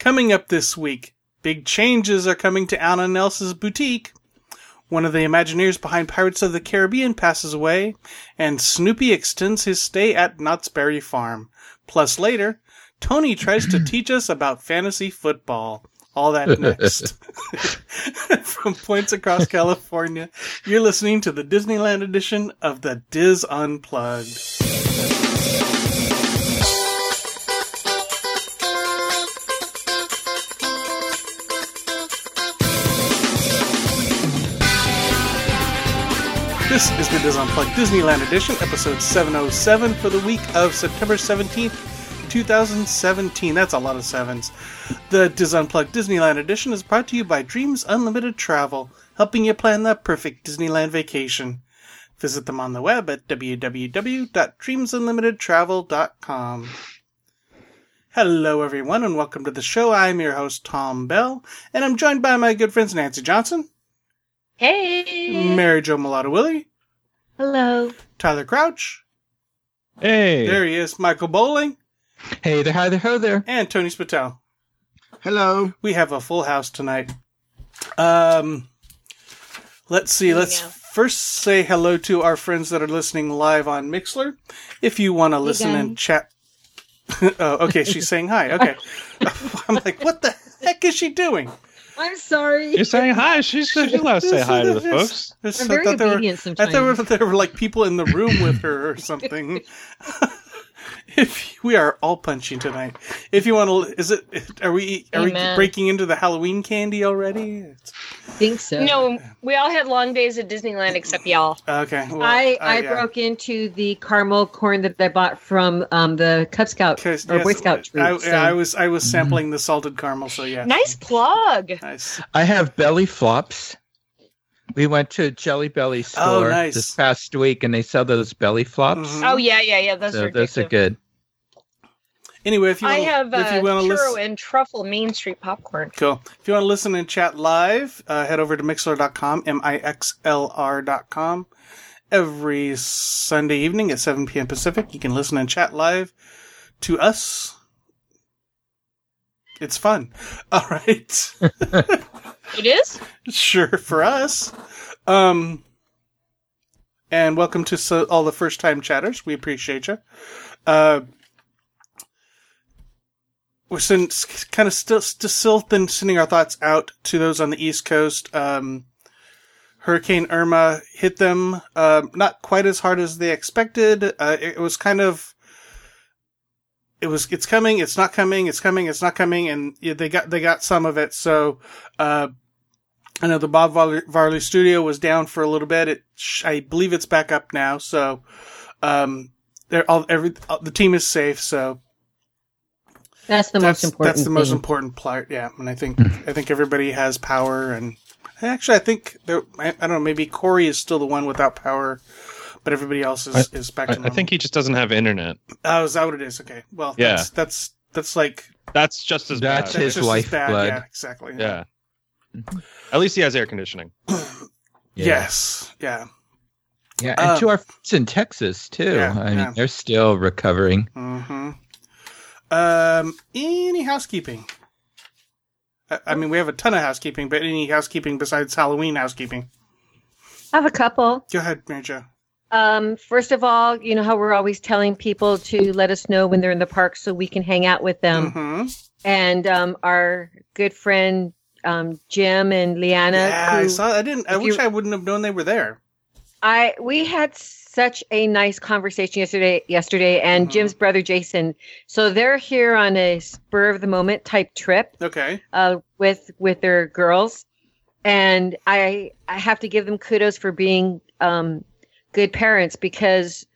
Coming up this week, big changes are coming to Anna and Elsa's boutique. One of the Imagineers behind Pirates of the Caribbean passes away, and Snoopy extends his stay at Knott's Berry Farm. Plus, later, Tony tries to teach us about fantasy football. All that next. From points across California, you're listening to the Disneyland edition of the Dis Unplugged. This is the Dis Unplugged Disneyland Edition, episode 707 for the week of September 17th, 2017. That's a lot of sevens. The Dis Unplugged Disneyland Edition is brought to you by Dreams Unlimited Travel, helping you plan the perfect Disneyland vacation. Visit them on the web at www.dreamsunlimitedtravel.com. Hello, everyone, and welcome to the show. I'm your host, Tom Bell, and I'm joined by my good friends Nancy Johnson. Hey. Mary Jo Mulatto Willie. Hello. Tyler Crouch. Hey. There he is. Michael Bowling. Hey there, hi there, ho there. And Tony Spatel. Hello. We have a full house tonight. Um, let's see. Let's Yeah. first say hello to our friends that are listening live on Mixlr. If you want to listen and chat. oh, okay. She's saying hi. Okay. I'm like, what the heck is she doing? I'm sorry. You're saying hi. She's she's allowed to say hi to the folks. I'm I very thought there were- obedient I sometimes. thought there were, there were like people in the room with her or something. if we are all punching tonight. If you want to, is it? Are we? Are we breaking into the Halloween candy already? It's- think so. No, we all had long days at Disneyland except y'all. okay. Well, I, uh, I yeah. broke into the caramel corn that I bought from um, the Cub Scout 'Cause, or yes, Boy Scout troop. I, so- I was I was sampling the salted caramel, so yeah. Nice plug. Nice. I have belly flops. We went to Jelly Belly store nice. this past week, and they sell those belly flops. Mhm. Oh yeah, yeah, yeah. Those So are those are good. Anyway, if you I want, have if you uh, want to listen, and truffle Main Street popcorn. cool. If you want to listen and chat live, uh, head over to mixlr.com, m-i-x-l-r dot com. Every Sunday evening at 7 p.m. Pacific, you can listen and chat live to us. It's fun. All right. It is. sure for us. Um, and welcome to so, all the first time chatters. We appreciate you. Uh, we're since kind of still, still sending our thoughts out to those on the East Coast. Um, Hurricane Irma hit them, um, not quite as hard as they expected. Uh, it, it was kind of, it was, it's coming, it's not coming, it's coming, it's not coming, and yeah, they got, they got some of it. So, uh, I know the Bob Varley, studio was down for a little bit. It, I believe it's back up now. So, um, they're all, every, uh, the team is safe. So that's the that's, most important. that's the most thing. important part. Yeah. And I think, I think everybody has power and actually, I think there, I, I don't know, maybe Corey is still the one without power, but everybody else is, is back I, to normal. I think he just doesn't have internet. oh, is that what it is? Okay. Well, Yeah. that's, that's, that's like, That's just as That's bad. his just as bad. lifeblood. Yeah, exactly. Yeah. At least he has air conditioning. Yeah. Yes. Yeah. Yeah, and Uh, to our friends in Texas too. yeah, I mean, yeah. they're still recovering. hmm Um, any housekeeping? I, I mean, we have a ton of housekeeping, but any housekeeping besides Halloween housekeeping? I have a couple. Go ahead, Mary Jo. Um, first of all, you know how we're always telling people to let us know when they're in the park so we can hang out with them. hmm And um, our good friend um, Jim and Leanna, Yeah, I saw. I didn't. I wish you- I wouldn't have known they were there. I we had such a nice conversation yesterday yesterday and Mhm. Jim's brother Jason. So they're here on a spur of the moment type trip Okay. uh with with their girls and I I have to give them kudos for being um good parents because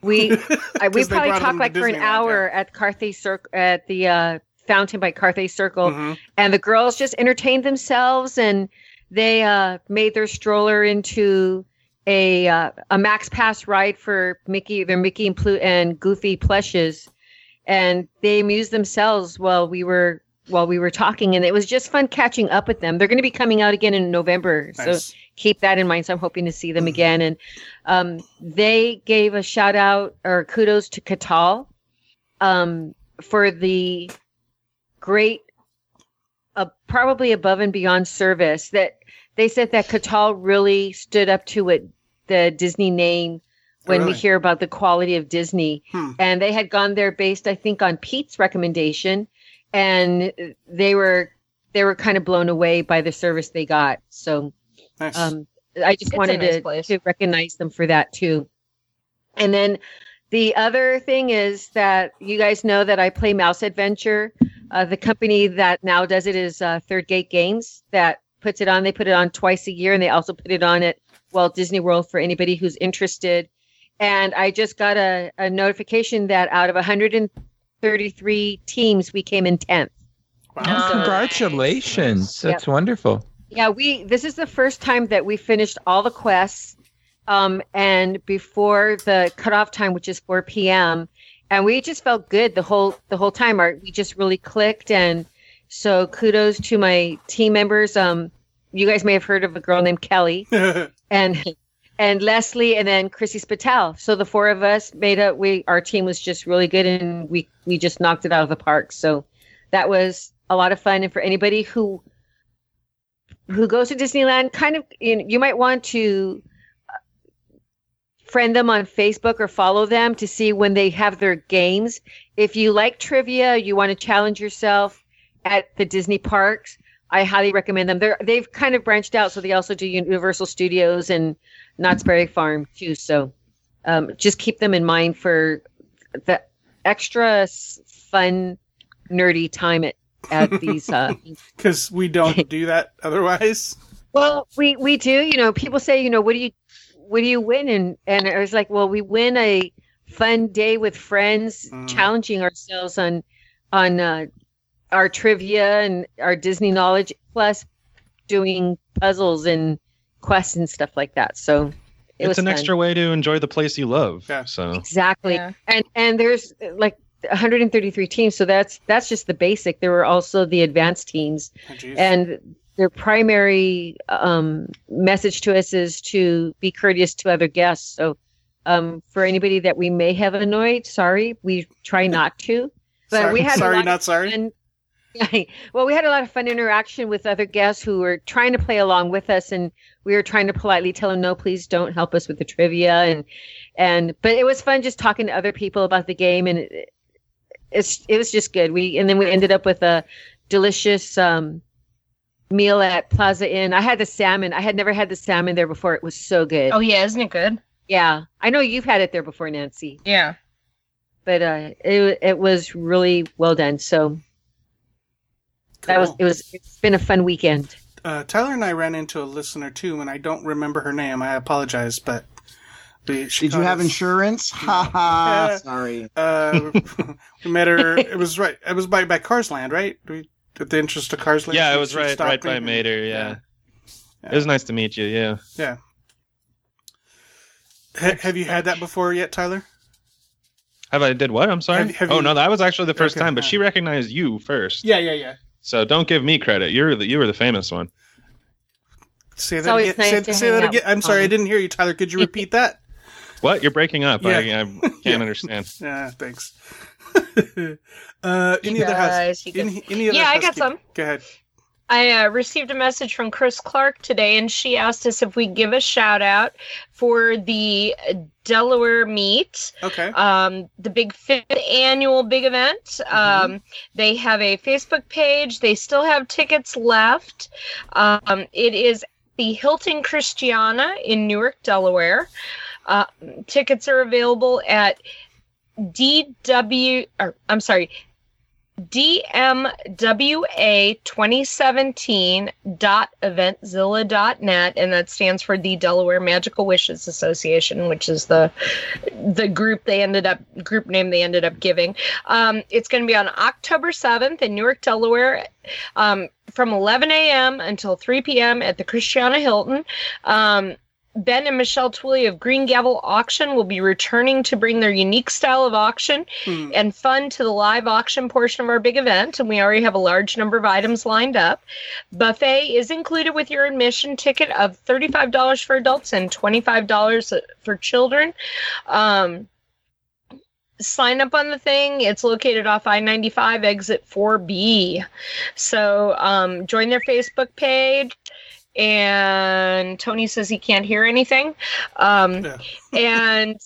we I, we probably talked like for an hour at Carthay Circle at the uh fountain by Carthay Circle Mhm. and the girls just entertained themselves and they uh, made their stroller into a uh, a max pass ride for Mickey their Mickey and Plu- and Goofy plushes. And they amused themselves while we were while we were talking and it was just fun catching up with them. They're going to be coming out again in November so keep that in mind. So I'm hoping to see them again. And um, they gave a shout out or kudos to Catal um, for the great a probably above and beyond service that they said that Catal really stood up to it, the Disney name when we Really? hear about the quality of Disney. Hmm. And they had gone there based, I think, on Pete's recommendation, and they were they were kind of blown away by the service they got. So Nice. um, I just It's wanted nice to, to recognize them for that too. And then the other thing is that you guys know that I play Mouse Adventure. Uh, the company that now does it is uh, Third Gate Games that puts it on. They put it on twice a year, and they also put it on at Walt Disney World for anybody who's interested. And I just got a, a notification that out of 133 teams, we came in 10th. wow. No. Congratulations. That's wonderful. Yeah, we this is the first time that we finished all the quests um and before the cutoff time which is 4 p.m. and we just felt good the whole the whole time our we just really clicked and so kudos to my team members um you guys may have heard of a girl named Kelly and and Leslie and then Chrissy Spatel. So the four of us made up we our team was just really good and we we just knocked it out of the park. So that was a lot of fun and for anybody who who goes to Disneyland kind of you, know, you might want to uh, friend them on Facebook or follow them to see when they have their games. If you like trivia, you want to challenge yourself at the Disney parks, I highly recommend them. They're they've kind of branched out, so they also do Universal Studios and Knott's Berry Farm too. So um, just keep them in mind for the extra fun, nerdy time at at these. Uh, Because we don't do that otherwise. well, we we do. You know, people say, you know, what do you what do you win? And and I was like, well, we win a fun day with friends, Mm. challenging ourselves on on uh, our trivia and our Disney knowledge, plus doing puzzles and quests and stuff like that. So it it's was an fun. extra way to enjoy the place you love. Yeah. So exactly. Yeah. And and there's like 133 teams, so that's that's just the basic. There were also the advanced teams Oh, and their primary um, message to us is to be courteous to other guests. So, um, for anybody that we may have annoyed, sorry, we try not to. But sorry, we had sorry not sorry. fun- well, we had a lot of fun interaction with other guests who were trying to play along with us, and we were trying to politely tell them, "No, please don't help us with the trivia." And and but it was fun just talking to other people about the game, and it, it's it was just good. We and then we ended up with a delicious um, meal at Plaza Inn. I had the salmon. I had never had the salmon there before. It was so good. Oh yeah, isn't it good? Yeah, I know you've had it there before, Nancy, Yeah. but uh, it it was really well done. So that was it was it's been a fun weekend. uh, Tyler and I ran into a listener too, and I don't remember her name. I apologize, but we, she Did you caught have us. insurance? Ha ha. Sorry. Uh, we met her. It was right. It was by by Cars Land, right? We, at the interest of Cars Land. yeah, it was right stopped right by Mater. Yeah. Yeah. it was nice to meet you. Yeah, Yeah. Ha- have you had that before yet, Tyler? have I did what? I'm sorry. Have- have oh you- no, that was actually the first Okay, time. But yeah. she recognized you first. Yeah, yeah, yeah. So don't give me credit. You're the you were the famous one. Say that again. nice say say that again. I'm sorry, I didn't hear you, Tyler. Could you repeat that? What? You're breaking up. I, Yeah. I can't Yeah. understand. Yeah, thanks. uh, any You other house? guys, Any, any other Yeah, I got housekeeping? some. Go ahead. I uh, received a message from Kris Clark today, and she asked us if we give a shout out for the Delaware Meet, Okay. um, the big fifth annual big event. Um, they have a Facebook page. They still have tickets left. Um, it is the Hilton Christiana in Newark, Delaware. Uh, tickets are available at DW. Or, I'm sorry. DMWA2017.eventzilla.net, and that stands for the Delaware Magical Wishes Association, which is the the group they ended up group name they ended up giving. Um, it's going to be on October 7th in Newark, Delaware, um, from 11 a.m. until 3 p.m. at the Christiana Hilton. Um, Ben and Michelle Tooley of Green Gavel Auction will be returning to bring their unique style of auction Hmm. and fun to the live auction portion of our big event. And we already have a large number of items lined up. Buffet is included with your admission ticket of $35 for adults and $25 for children. Um, sign up on the thing. It's located off I 95 exit 4B. So um, join their Facebook page. And Tony says he can't hear anything. Um, Yeah. and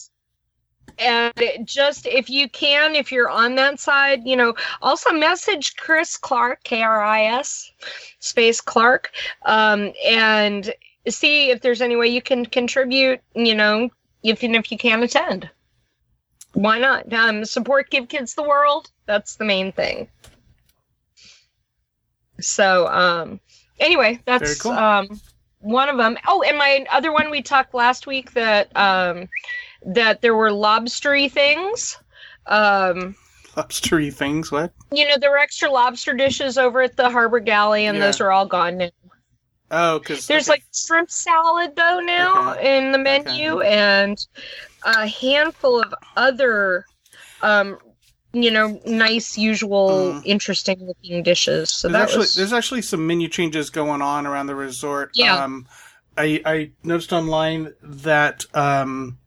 and it just if you can if you're on that side you know also message kris clark k-r-i-s space clark. Um, and see if there's any way you can contribute you know even if you can't attend. Why not? Um, support give kids the world. That's the main thing. So um anyway that's cool. um one of them. Oh, and my other one we talked last week that um that there were lobstery things. Um Lobstery things. What? you know, there were extra lobster dishes over at the Harbor Galley, and Yeah. those are all gone now. Oh, because There's like shrimp salad though now Okay. in the menu, and a handful of other, um, you know, nice, usual, Mm. interesting looking dishes. So there's actually was there's actually some menu changes going on around the resort. Yeah. Um, I I noticed online that um,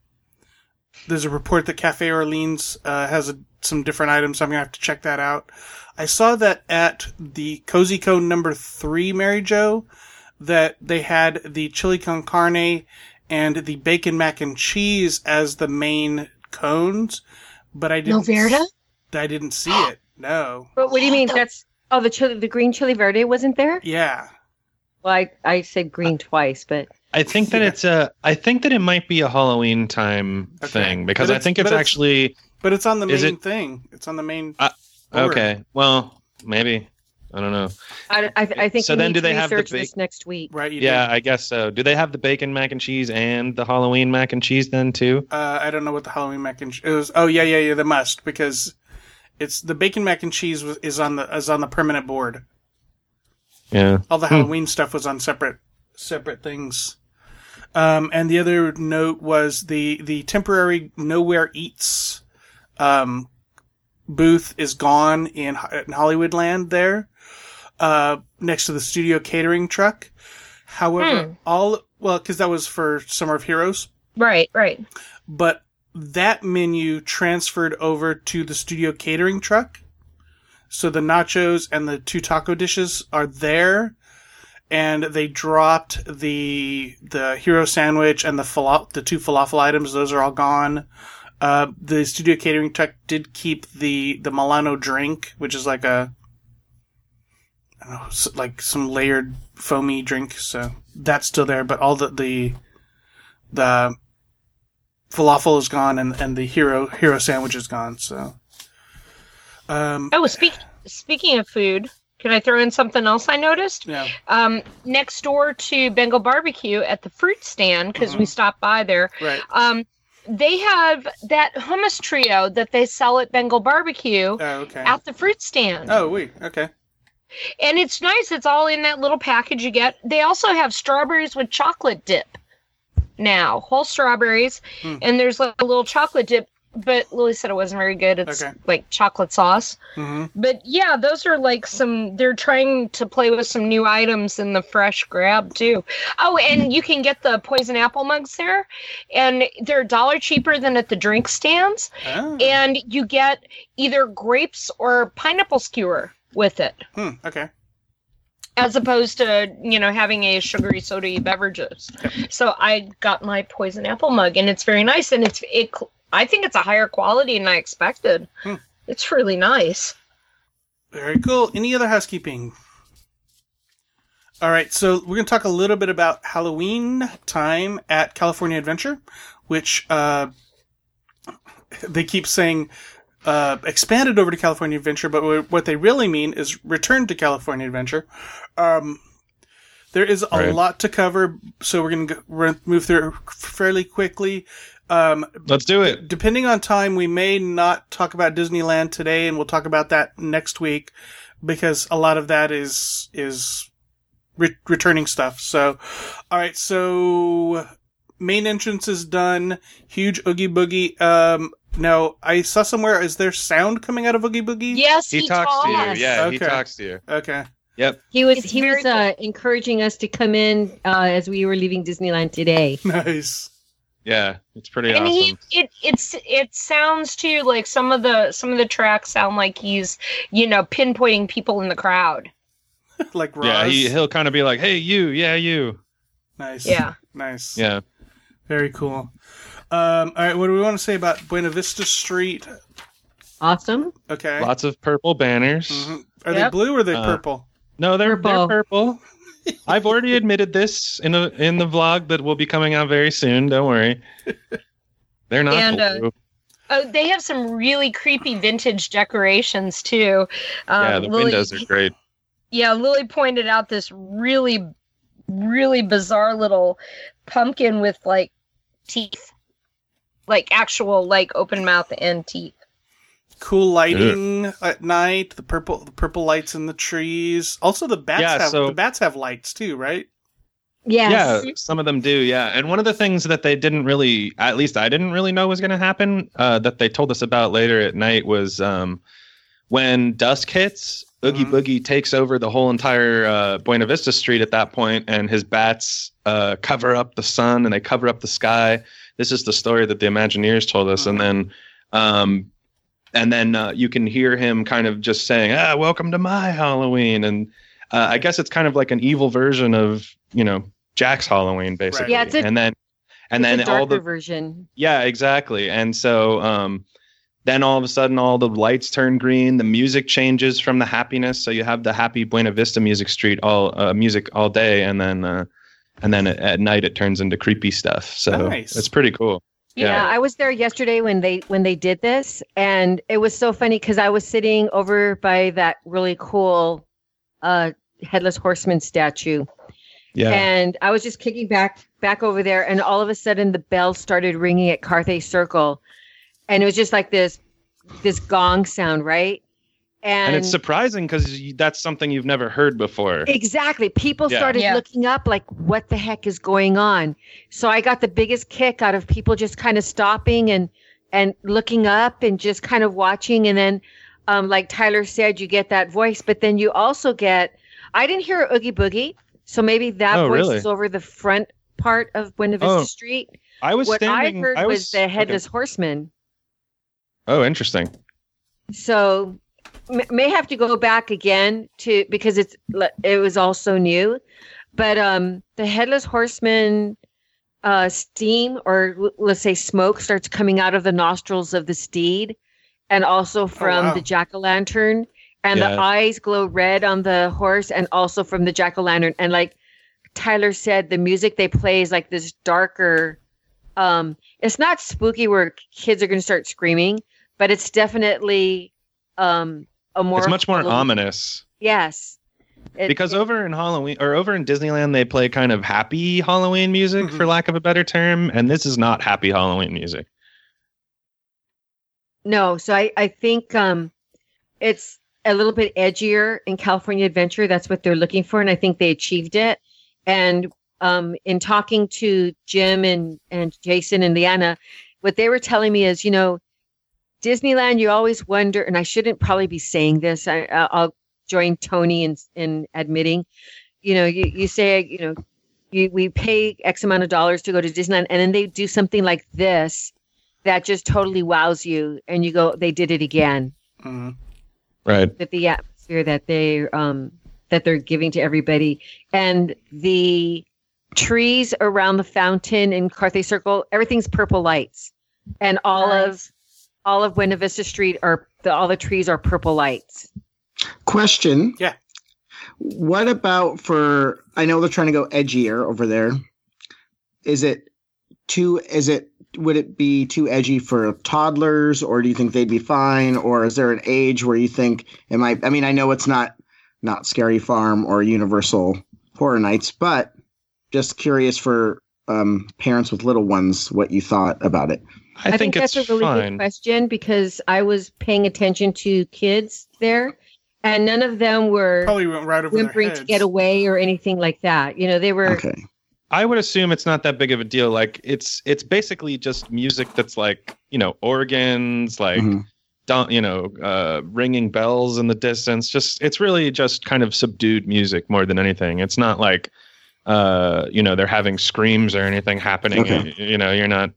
there's a report that Cafe Orleans uh, has a, some different items. I'm gonna have to check that out. I saw that at the Cozy Cone number three, Mary Jo, that they had the chili con carne and the bacon mac and cheese as the main cones, but I didn't. Noverda? I didn't see it. No. But what do you mean? That's oh, the chili, the green chili verde wasn't there. Yeah. Well, I, I said green twice, but I think that Yeah. it's a. I think that it might be a Halloween time Okay. thing because I think it's it's- actually But it's on the main it- thing. It's on the main. Uh, okay. Well, maybe I don't know. I, I, I think So we then need do to they have the research this next week. Right. You Yeah, did. I guess so. Do they have the bacon mac and cheese and the Halloween mac and cheese then too? Uh, I don't know what the Halloween mac and cheese. It was. Oh yeah, yeah, yeah. They must because it's the bacon mac and cheese was, is on the is on the permanent board. Yeah. All the Hmm. Halloween stuff was on separate separate things. Um, and the other note was the the temporary Nowhere Eats um, booth is gone in, Ho- in Hollywoodland there, uh, next to the studio catering truck. However, Hmm. all well because that was for Summer of Heroes. right, right. but that menu transferred over to the studio catering truck. So the nachos and the two taco dishes are there, and they dropped the the hero sandwich and the falafel, the two falafel items. Those are all gone. Uh, the studio catering truck did keep the the Milano drink, which is like a know, like some layered foamy drink. So that's still there, but all the the the falafel is gone and, and the hero hero sandwich is gone. So, um, Oh, speak, speaking of food, can I throw in something else I noticed? yeah, Um, next door to Bengal Barbecue at the fruit stand, because we stopped by there, right. um, they have that hummus trio that they sell at Bengal Barbecue Oh, okay. at the fruit stand. Oh, we Okay. And it's nice. It's all in that little package you get. They also have strawberries with chocolate dip now, whole strawberries, Hmm. and there's like a little chocolate dip. But Lily said it wasn't very good. It's Okay. like chocolate sauce. hmm But yeah, those are like some. They're trying to play with some new items in the fresh grab too. Oh, and you can get the poison apple mugs there, and they're a dollar cheaper than at the drink stands. Oh. And you get either grapes or pineapple skewer with it Hmm, okay. As opposed to you know having a sugary soda beverages. So I got my poison apple mug, and it's very nice, and it's it. I think it's a higher quality than I expected. Hmm. It's really nice. Very cool. Any other housekeeping? All right, so we're going to talk a little bit about Halloween time at California Adventure, which uh, they keep saying uh, expanded over to California Adventure, but wh- what they really mean is returned to California Adventure. Um, there is a Right. lot to cover, so we're going to move through fairly quickly. Um, Let's do it. depending on time, we may not talk about Disneyland today, and we'll talk about that next week because a lot of that is is re- returning stuff. So, all right, so main entrance is done. Huge Oogie Boogie. Um, now I saw somewhere is there sound coming out of Oogie Boogie? Yes, He, talks to you. talks. Yeah, he talks to you. Okay. Yep. He was It's he very was uh, encouraging us to come in uh, as we were leaving Disneyland today. Nice. Yeah, it's pretty and awesome. he it it's it sounds too like some of the some of the tracks sound like he's you know pinpointing people in the crowd. like Roz. yeah, he he'll kind of be like, "Hey, you, yeah, you." nice. Yeah. Nice. Yeah. Very cool. Um, all right, what do we want to say about Buena Vista Street? Awesome. Okay. Lots of purple banners. Mhm. Are they blue or are they Uh, purple? No, they're Purple. they're purple. I've already admitted this in a in the vlog that will be coming out very soon. Don't worry. They're not And, uh, blue. Oh, they have some really creepy vintage decorations too. Um, yeah, the Lily- windows are great. Yeah, Lily pointed out this really, really bizarre little pumpkin with like teeth, like actual like open mouth and teeth. Cool lighting at night. The purple, the purple lights in the trees. Also, the bats Yeah, have so- the bats have lights too, right? Yes. Yeah, some of them do. Yeah, and one of the things that they didn't really, at least I didn't really know was going to happen, uh, that they told us about later at night was um, when dusk hits. Oogie Mhm. Boogie takes over the whole entire uh, Buena Vista Street at that point, and his bats uh, cover up the sun and they cover up the sky. This is the story that the Imagineers told us, and then, um, and then uh, you can hear him kind of just saying, "Ah, welcome to my Halloween," and uh, I guess it's kind of like an evil version of you know Jack's Halloween, basically. Yeah, it's a- and then and It's then a all the version. yeah, exactly. And so um then all of a sudden all the lights turn green, the music changes from the happiness. So you have the happy Buena Vista music street all uh, music all day and then uh and then at, at night it turns into creepy stuff. So Nice. it's pretty cool. Yeah. Yeah. I was there yesterday when they when they did this, and it was so funny because I was sitting over by that really cool uh, headless horseman statue, Yeah. and I was just kicking back back over there, and all of a sudden the bell started ringing at Carthay Circle, and it was just like this this gong sound, right? And it's surprising because that's something you've never heard before. Exactly. People Yeah. started Yeah. looking up like what the heck is going on. So I got the biggest kick out of people just kind of stopping and and looking up and just kind of watching and then um like Tyler said you get that voice but then you also get I didn't hear Oogie Boogie. So maybe that Oh, voice really? is over the front part of Buena Vista Oh, Street. I was What standing. I heard I was, the okay. headless horseman. Oh, interesting. so m- may have to go back again to because it's it was all so new. But um the headless horseman uh steam or l- let's say smoke starts coming out of the nostrils of the steed and also from wow. the jack-o'-lantern. And the eyes glow red on the horse and also from the jack-o'-lantern. And like tyler said the music they play is like this darker um it's not spooky where kids are going to start screaming but it's definitely um a more it's much more Halloween- ominous. yes It- because it- over in Halloween or over in Disneyland, they play kind of happy Halloween music, Mhm. for lack of a better term, and this is not happy Halloween music. no so i i think um it's a little bit edgier in california adventure that's what they're looking for and i think they achieved it and um in talking to jim and and jason and leanna what they were telling me is you know disneyland you always wonder and i shouldn't probably be saying this I, I- i'll join tony in in admitting you know you, you say you know you, we pay x amount of dollars to go to disneyland and then they do something like this that just totally wows you and you go they did it again Mhm. Right. that the atmosphere that they um that they're giving to everybody and the trees around the fountain in Carthay Circle everything's purple lights and all of Nice. All of Buena Vista Street are the, all the trees are purple lights Question. Yeah. What about for? I know they're trying to go edgier over there. Is it too? Is it? Would it be too edgy for toddlers, or do you think they'd be fine? Or is there an age where you think it might? I mean, I know it's not not Scary Farm or Universal Horror Nights, but just curious for um, parents with little ones, what you thought about it. I, think, that's it's a really good question because I was paying attention to kids there and none of them were Probably went right over their whimpering to get away or anything like that you know they were Okay. I would assume it's not that big of a deal. Like it's it's basically just music that's like you know organs, like Mhm. don't you know uh, ringing bells in the distance. Just it's really just kind of subdued music more than anything. It's not like uh, you know they're having screams or anything happening. Okay. You, you know you're not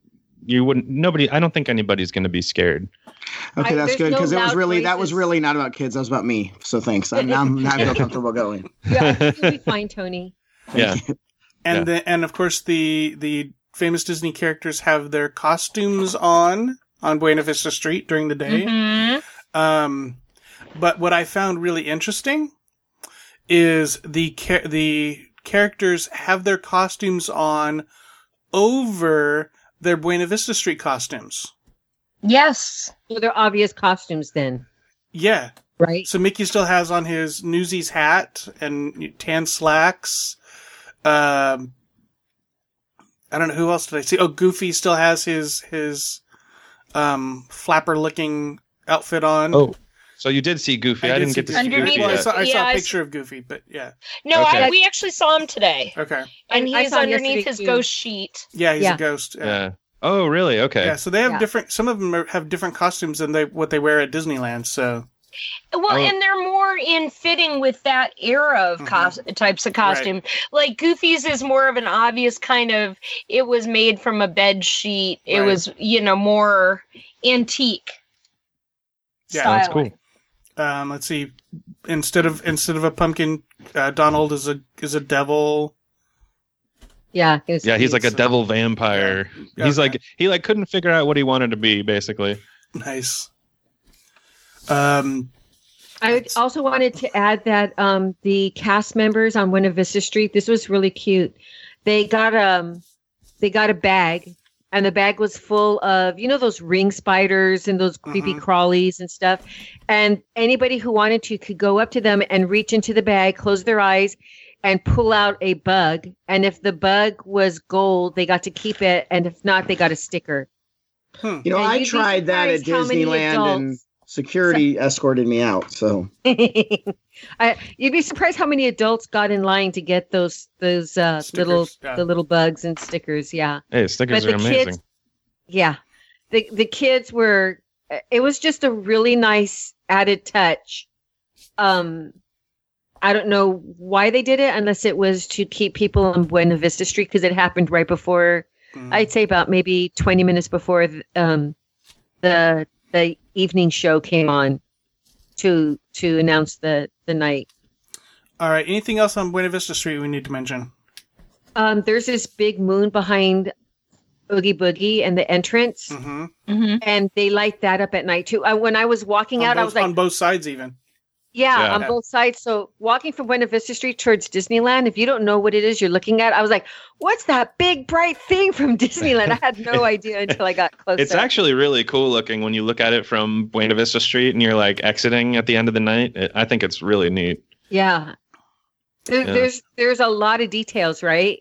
you wouldn't. Nobody. I don't think anybody's going to be scared. Okay, that's there's good no because it was loud really that was really not about kids. That was about me. So thanks. I'm now I'm now I feel comfortable going. Yeah, you'll be fine, Tony. Yeah. and Yeah. the, and of course the the famous Disney characters have their costumes on on Buena Vista Street during the day. Mhm. Um, but what I found really interesting is the the characters have their costumes on over their Buena Vista Street costumes. Yes. So they're obvious costumes then, Yeah. right? So Mickey still has on his Newsies hat and tan slacks. Um, I don't know who else did I see. Oh, Goofy still has his his um flapper looking outfit on. Oh, So you did see Goofy. I, did didn't get to see Underneath Goofy Well, I saw, I Yeah, saw I a s- picture of Goofy, but yeah. No, Okay. I, we actually saw him today, Okay. and he's underneath his too. ghost sheet. Yeah, he's Yeah. a ghost. Yeah. Yeah. Oh, really? Okay. Yeah, so they have Yeah. different. Some of them are, have different costumes than they what they wear at Disneyland. So Well, Oh. and they're more in fitting with that era of Mhm. cos- types of costume. Like Goofy's is more of an obvious kind of. It was made from a bed sheet. It Right. was you know more antique. Yeah. That's cool. Um, let's see. Instead of instead of a pumpkin, uh, Donald is a is a devil. Yeah. it was Yeah, he's like a devil vampire. Yeah. He's Okay. like he like couldn't figure out what he wanted to be, basically. Nice. Um. I also wanted to add that um, the cast members on Buena Vista Street. This was really cute. They got um, they got a bag, and the bag was full of you know those ring spiders and those creepy Mhm. crawlies and stuff. And anybody who wanted to could go up to them and reach into the bag, close their eyes, and pull out a bug. And if the bug was gold, they got to keep it, and if not, they got a sticker. Hmm. You know, And I tried that at surprised how many Disneyland and adults- security escorted me out. So I, you'd be surprised how many adults got in line to get those those uh, Stickers, little yeah. the little bugs and stickers. Yeah, Hey, stickers But are amazing. kids- yeah. The the kids were. It was just a really nice added touch. Um, I don't know why they did it unless it was to keep people on Buena Vista Street because it happened right before. mm, I'd say about maybe twenty minutes before th- um, the the evening show came on to to announce the the night. All right. Anything else on Buena Vista Street we need to mention? Um, there's this big moon behind Oogie Boogie and the entrance, Mm-hmm. Mhm. and they light that up at night too. Uh, when I was walking On out, both, I was like, on both sides, even. Yeah, Yeah. on both sides. So walking from Buena Vista Street towards Disneyland, if you don't know what it is you're looking at, I was like, what's that big bright thing from Disneyland? I had no idea until I got closer. It's actually really cool looking when you look at it from Buena Vista Street and you're like exiting at the end of the night. It, I think it's really neat. yeah. There, Yeah. There's there's a lot of details, right?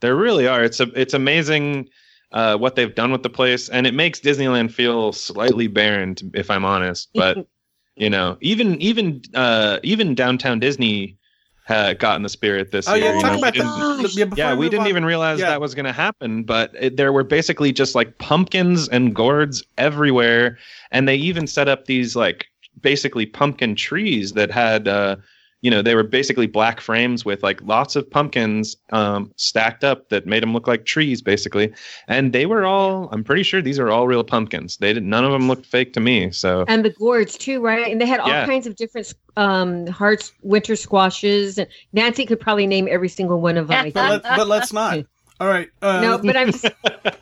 There really are. It's a it's amazing uh, what they've done with the place, and it makes Disneyland feel slightly barren, if I'm honest. But you know, even even uh, even downtown Disney had gotten the spirit this Oh year. yeah, you talk know, we about didn't- that. Yeah, yeah, we didn't on- even realize yeah. that was going to happen, but it, there were basically just like pumpkins and gourds everywhere, and they even set up these like basically pumpkin trees that had, uh, you know, they were basically black frames with like lots of pumpkins um, stacked up that made them look like trees, basically, and they were all. I'm pretty sure these are all real pumpkins. They did none of them looked fake to me. So and the gourds too, right? And they had all Yeah. kinds of different um hard winter squashes. And Nancy could probably name every single one of them. But, think. let, but let's not. All right. Uh, no, but I'm. Just,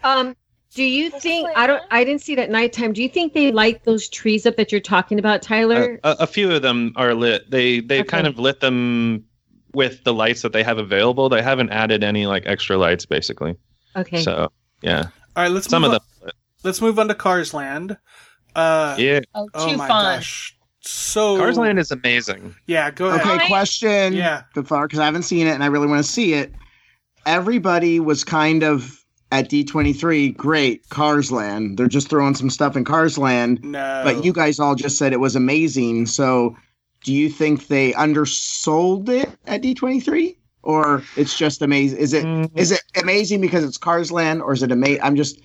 um, do you think I don't? I didn't see it at nighttime. Do you think they light those trees up that you're talking about, Tyler? a, a few of them are lit. They they Okay. kind of lit them with the lights that they have available. They haven't added any like extra lights, basically. okay. So yeah, all right. Let's some move of on, them. Let's move on to Cars Land. Uh, Yeah, Oh, too oh my fun. gosh. So Cars Land is amazing. Yeah, go ahead. okay, I- question. Yeah. Good far. Because I haven't seen it and I really want to see it. Everybody was kind of at D23. Great, Cars Land. They're just throwing some stuff in Cars Land. No. But you guys all just said it was amazing. So, do you think they undersold it at D23, or it's just amazing? Is it Mm, is it amazing because it's Cars Land, or is it amazing? I'm just,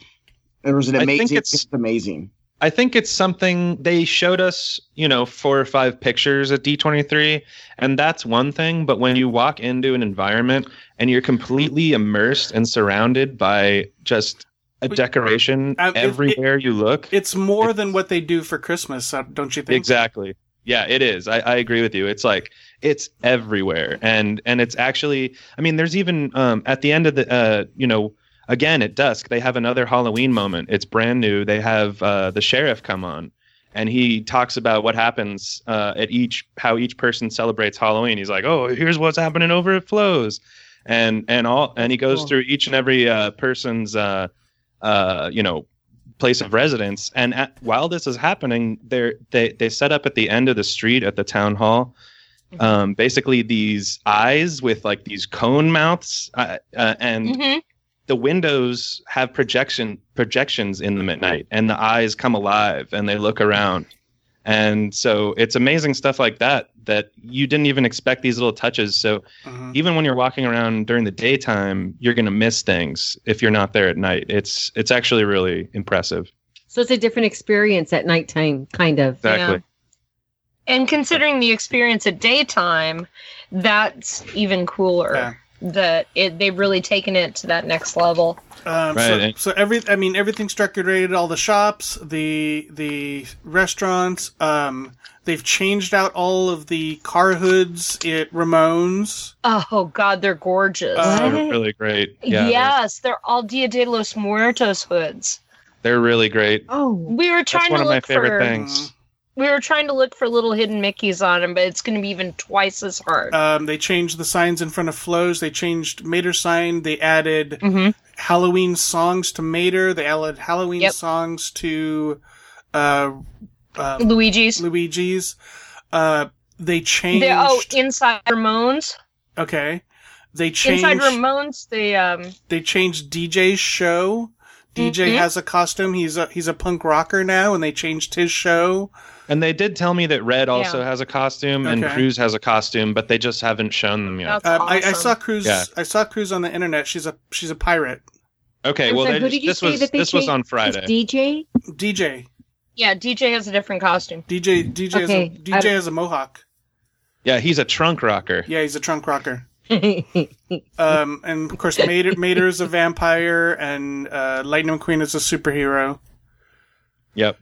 or is it I think amazing? it's- because it's amazing. I think it's something they showed us, you know, four or five pictures at D23, and that's one thing. But when you walk into an environment and you're completely immersed and surrounded by just a decoration Uh, it- everywhere you look. It's more It's- than what they do for Christmas, uh, don't you think? Exactly. Yeah, it is. I, I agree with you. It's like it's everywhere, and and it's actually. I mean, there's even um, at the end of the uh, you know, again at dusk they have another Halloween moment. It's brand new. They have uh, the sheriff come on, and he talks about what happens uh, at each how each person celebrates Halloween. He's like, oh, here's what's happening over at Flo's, and and all and he goes Cool. through each and every uh, person's uh, uh, you know place of residence. And at, while this is happening, they're, they they set up at the end of the street at the town hall, um, basically these eyes with like these cone mouths, uh, uh, and Mhm. The windows have projection projections in them at night, and the eyes come alive and they look around. And so it's amazing stuff like that that you didn't even expect these little touches. So Mhm. even when you're walking around during the daytime, you're going to miss things if you're not there at night. It's it's actually really impressive. So it's a different experience at nighttime, kind of. Exactly. And considering the experience at daytime, that's even cooler. Yeah. That it they've really taken it to that next level. Um, Right, so, so every, I mean, everything's decorated. All the shops, the the restaurants. Um, they've changed out all of the car hoods at Ramones. Oh God, they're gorgeous. Uh, They're really great. Yeah, they're- yes, they're all Dia de los Muertos hoods. they're, really great. Oh, We were trying That's trying one to of my favorite for things. We were trying to look for little hidden Mickeys on them, but it's going to be even twice as hard. Um, they changed the signs in front of Flo's. They changed Mater's sign. They added hmm Halloween songs to Mater. They added Halloween Yep. songs to uh, uh, Luigi's. Luigi's. Uh, they changed. The, oh, inside Ramones. okay. They changed. Inside Ramones, they um. they changed DJ's show. DJ Mhm. has a costume. He's a he's a punk rocker now, and they changed his show. And they did tell me that Red also Yeah. has a costume and Okay. Cruz has a costume, but they just haven't shown them yet. That's Um, I, I saw Cruz. Yeah. I saw Cruz on the internet. She's a she's a pirate. Okay, I'm well, sorry, they who just- did you this say was that they this was on It's Friday. DJ. DJ Yeah, DJ has a different costume. DJ DJ Okay, has a, DJ I- has a mohawk. Yeah, he's a trunk rocker. Yeah, he's a trunk rocker. Um, and of course, Mater, Mater is a vampire, and uh, Lightning McQueen is a superhero. Yep.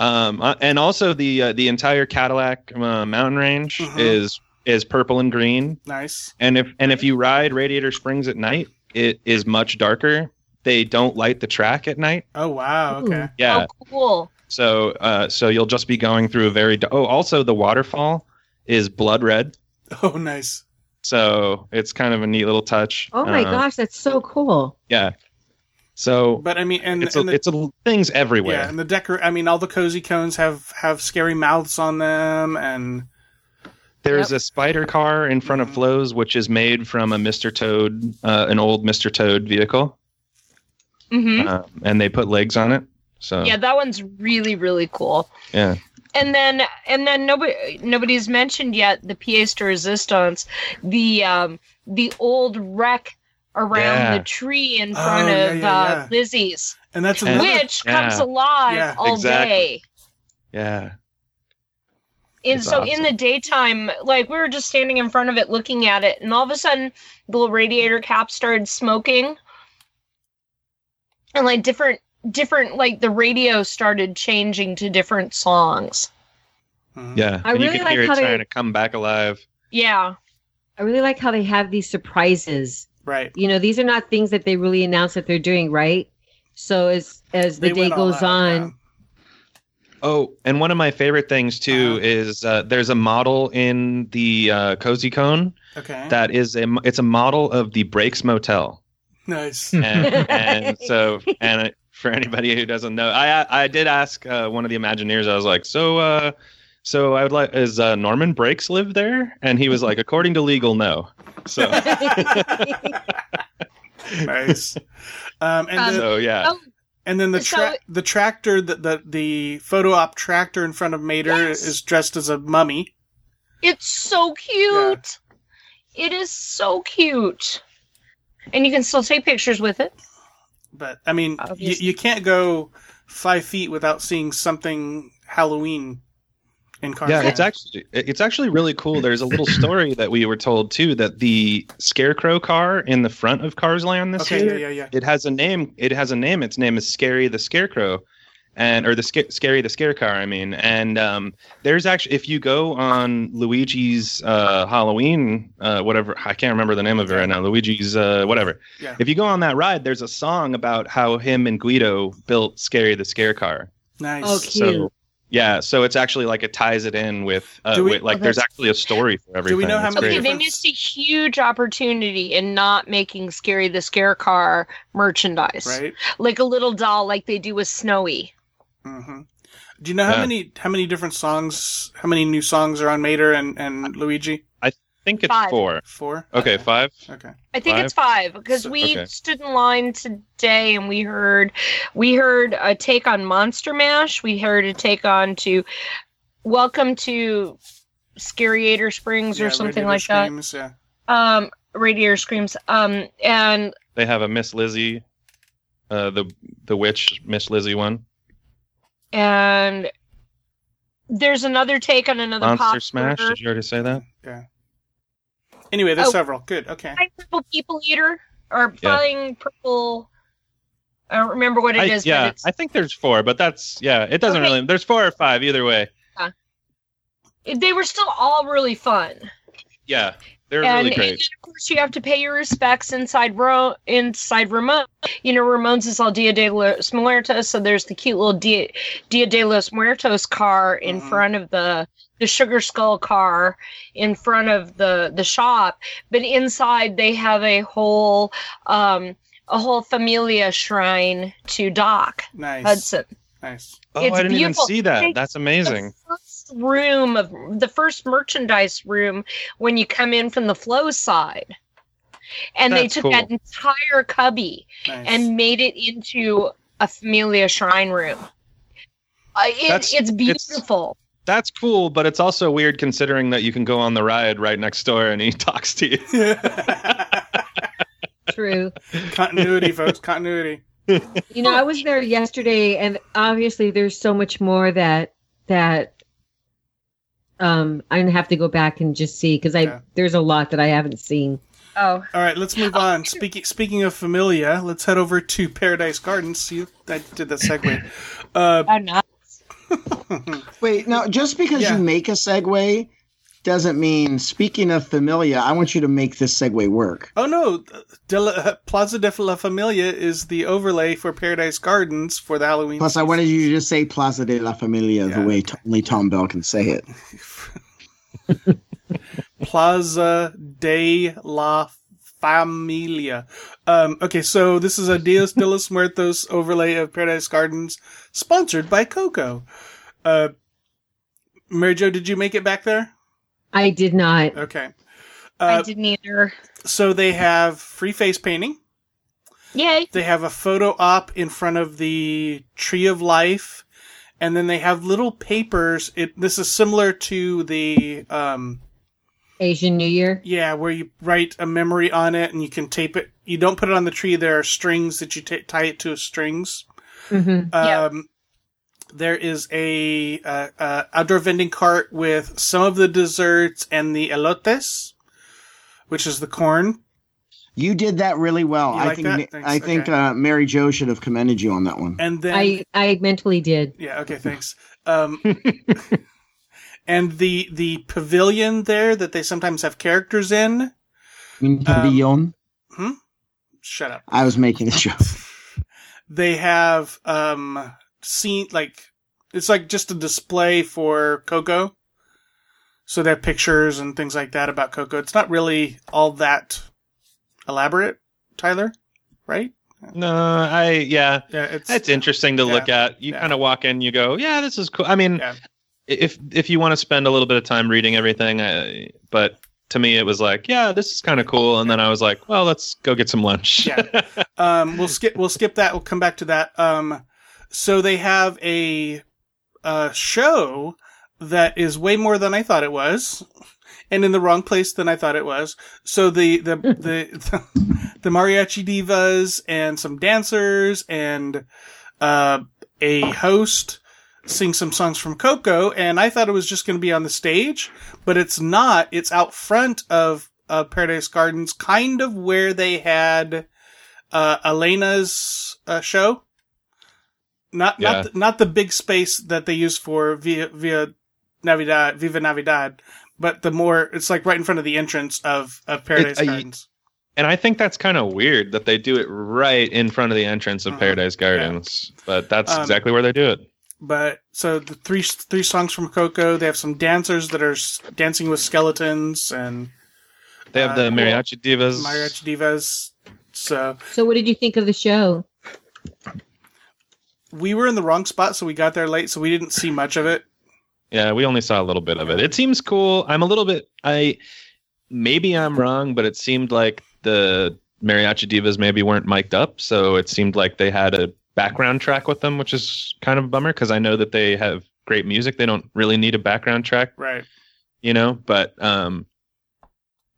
Um, uh, and also the uh, the entire Cadillac uh, mountain range Mhm. is is purple and green. Nice. And if and if you ride Radiator Springs at night, it is much darker. They don't light the track at night. Oh wow. Okay. Yeah. Oh, cool. So uh, so you'll just be going through a very. Oh, also the waterfall is blood red. Oh, nice. So it's kind of a neat little touch. oh my Uh, gosh, that's so cool. Yeah. So But I mean, and, it's a, the, it's a, things everywhere. yeah, and the decor. I mean, all the cozy cones have have scary mouths on them, and There's a spider car in front of. Flo's, which is made from a Mr. Toad, uh, an old Mr. Toad vehicle, hmm uh, and they put legs on it. So Yeah, that one's really really cool. yeah. And then and then nobody nobody's mentioned yet the pièce de resistance, the um the old wreck around Yeah. the tree in Oh, front yeah, of yeah, uh, yeah. Lizzie's, and that's And- another. which comes alive Yeah, all exactly. day. Yeah. And It's so in the daytime, like we were just standing in front of it looking at it, and all of a sudden the little radiator cap started smoking. And like different different like the radio started changing to different songs. Mhm. Yeah. I and you really can like hear it how they- trying to come back alive. Yeah. I really like how they have these surprises. Right. You know, these are not things that they really announce that they're doing, right? So as as the They day goes out, on, Oh, and one of my favorite things too Uh-huh. is uh, there's a model in the uh, cozy cone. Okay. that is a it's a model of the Breaks Motel. nice. and, and so and it- for anybody who doesn't know i i did ask uh, one of the imagineers i was like so uh so i would like is uh, norman breaks live there and he was like according to legal no so nice. Um, and Um, then, so yeah oh, and then the so- tra- the tractor, the, the the photo op tractor in front of Mater Yes. is dressed as a mummy. It's so cute. It is so cute. And you can still take pictures with it. But I mean, you, you can't go five feet without seeing something Halloween in Cars. Yeah, it's actually it's actually really cool. There's a little story that we were told too that the Scarecrow car in the front of Cars Land this okay. year Yeah, yeah, yeah. it has a name. It has a name. Its name is Scary the Scarecrow, and or the Sca- Scary the Scare Car. I mean, and um, there's actually if you go on Luigi's uh, Halloween, uh, whatever I can't remember the name of it right now. Luigi's uh, whatever. Yeah. If you go on that ride, there's a song about how him and Guido built Scary the Scare Car. Nice. Oh, cute. So yeah, so it's actually like it ties it in with, uh, we- with like okay. there's actually a story for everything. Do we know how It's many Okay, they missed a huge opportunity in not making Scary the Scare Car merchandise. Right. Like a little doll like they do with Snowy. hmm Do you know how Yeah. many how many different songs, how many new songs are on Mater and, and Luigi? I think it's Five. four. Four. Okay, five. Okay. I think it's five because So- we okay. stood in line today and we heard we heard a take on Monster Mash. We heard a take on to Welcome to Scariator Springs Yeah, or something Radiator like that. Yeah. Um, Radiator Screams. Um, and They have a Miss Lizzie, uh, the the witch Miss Lizzie one. and there's another take on another Monster pop Smash. singer. Did you already say that? Anyway, there's Oh. several. Good. Okay. Flying Purple People Eater or Yeah. Purple. I don't remember what it I, is, yeah, but it's I think there's four, but that's yeah. It doesn't Okay. really. There's four or five either way. Yeah. they were still all really fun. Yeah, they're and, really great. And of course, you have to pay your respects inside Ro- inside Ramon. You know, Ramon's is all Dia de los Muertos, so there's the cute little Dia, Dia de los Muertos car in Mhm. front of the the Sugar Skull car in front of the the shop, but inside they have a whole um a whole familia shrine to Doc Nice. Hudson. Nice. Oh, it's I didn't beautiful. even see that. That's amazing. The first room of the first merchandise room when you come in from the flow side. And they took cool. that entire cubby Nice. and made it into a Familia shrine room. Uh, it, That's- it's it's- beautiful. That's cool, but it's also weird considering that you can go on the ride right next door and he talks to you. True. continuity, folks. Continuity. You know, I was there yesterday, and obviously, there's so much more that that um I'm gonna have to go back and just see because I Yeah. there's a lot that I haven't seen. Oh, All right, let's move on. Speaking speaking of familia, let's head over to Paradise Gardens. See, I did that segue. Uh, I'm not. Wait, now just because Yeah. you make a segue doesn't mean. Speaking of familia, I want you to make this segue work. oh no, De La, Plaza de la Familia is the overlay for Paradise Gardens for the Halloween. Plus, I wanted you to just say Plaza de la Familia Yeah. the way t- only Tom Bell can say it. Plaza de la Familia. Um, okay, so this is a Dios de los Muertos overlay of Paradise Gardens, sponsored by Coco. Uh, Mary Jo, did you make it back there? I did not. Okay. I Uh, didn't either. so they have free face painting. Yay. They have a photo op in front of the Tree of Life, and then they have little papers. It this is similar to the um, Asian New Year. Yeah, where you write a memory on it and you can tape it. You don't put it on the tree. There are strings that you ta tie it to strings. hmm Yeah. Um, there is a uh, uh, outdoor vending cart with some of the desserts and the elotes, which is the corn. You did that really well. You I like think that? Ma- Thanks. I think Okay. uh, Mary Jo should have commended you on that one. And then, I I mentally did. yeah, okay, thanks. Um, and the the pavilion there that they sometimes have characters in. In Pavillon, Shut up. I was making a joke. they have um seen like it's like just a display for Coco. So they have pictures and things like that about Coco. It's not really all that elaborate, Tyler, right? No, I yeah. Yeah, it's It's interesting to Yeah. look at. You Yeah. kind of walk in, you go, "Yeah, this is cool." I mean, Yeah. If if you want to spend a little bit of time reading everything, I, but to me, it was like, "Yeah, this is kind of cool." And then I was like, "Well, let's go get some lunch." Yeah. um we'll skip we'll skip that. We'll come back to that. Um so they have a a show that is way more than I thought it was. And in the wrong place than I thought it was. So the the the the, mariachi divas and some dancers and uh, a host sing some songs from Coco, and I thought it was just going to be on the stage, but it's not. It's out front of uh, Paradise Gardens, kind of where they had uh, Elena's uh, show. Not Yeah. not the, not the big space that they use for Via Via Navidad Viva Navidad, but the more it's like right in front of the entrance of of Paradise uh, y- Gardens. And I think that's kind of weird that they do it right in front of the entrance of Mhm. Paradise Gardens. But that's Um, exactly where they do it. But so the three three songs from Coco, they have some dancers that are dancing with skeletons and They have the uh, mariachi divas. mariachi divas. So So, what did you think of the show? we were in the wrong spot, so we got there late, so we didn't see much of it. Yeah, we only saw a little bit of it. It seems cool. I'm a little bit I maybe I'm wrong, but it seemed like the mariachi divas maybe weren't mic'd up, so it seemed like they had a background track with them, which is kind of a bummer because I know that they have great music. They don't really need a background track, Right. you know, but um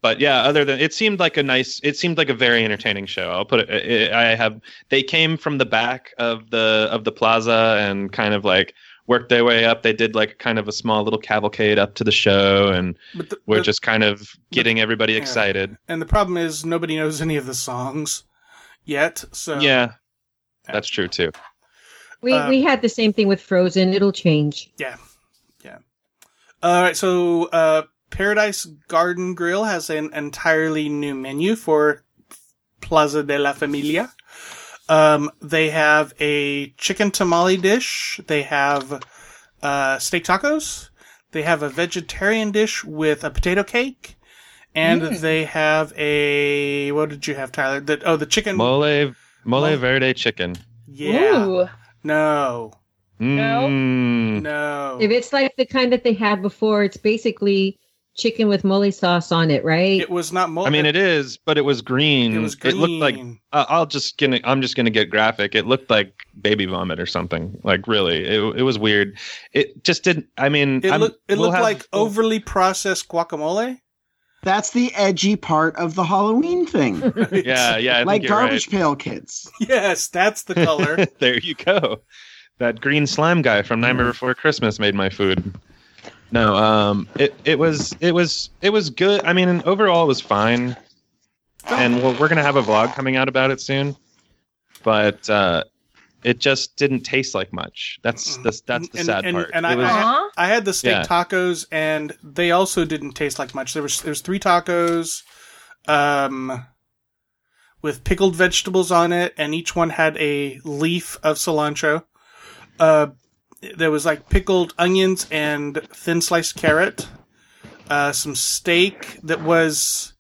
but yeah, other than it seemed like a nice it seemed like a very entertaining show. I'll put it I have they came from the back of the of the plaza and kind of like worked their way up. They did like kind of a small little cavalcade up to the show, and the, we're the- just kind of getting everybody yeah. excited. and the problem is nobody knows any of the songs yet. So Yeah, that's true too. We Um, we had the same thing with Frozen. It'll change. Yeah, yeah. All right, so uh, Paradise Garden Grill has an entirely new menu for Plaza de la Familia. Um, they have a chicken tamale dish. They have uh, steak tacos. They have a vegetarian dish with a potato cake, and they have a what did you have, Tyler? The, oh, the chicken. Mole mole Mole- verde chicken. yeah. Ooh. No. No? Mm. No. If it's like the kind that they had before, it's basically chicken with mole sauce on it, right? it was not. mole. I mean, it is, but it was green. It was green. looked like uh, I'll just gonna. I'm just gonna get graphic. It looked like baby vomit or something. Like really, it it was weird. It just didn't. I mean, It I'm- looked. It we'll looked have- like overly processed guacamole. That's the edgy part of the Halloween thing. Yeah, yeah. I like think you're right. Garbage Pail Kids. Yes, that's the color. there you go. That green slime guy from Mm. Nightmare Before Christmas made my food. No, um, it it was it was it was good. I mean, overall, it was fine. And we're, we're gonna have a vlog coming out about it soon, but uh, it just didn't taste like much. That's that's that's the And- sad and- part. and I- was- Aw. I had the steak Yeah. tacos, and they also didn't taste like much. There was there was three tacos, um, with pickled vegetables on it, and each one had a leaf of cilantro. Uh, there was like pickled onions and thin sliced carrot. Uh, some steak that was.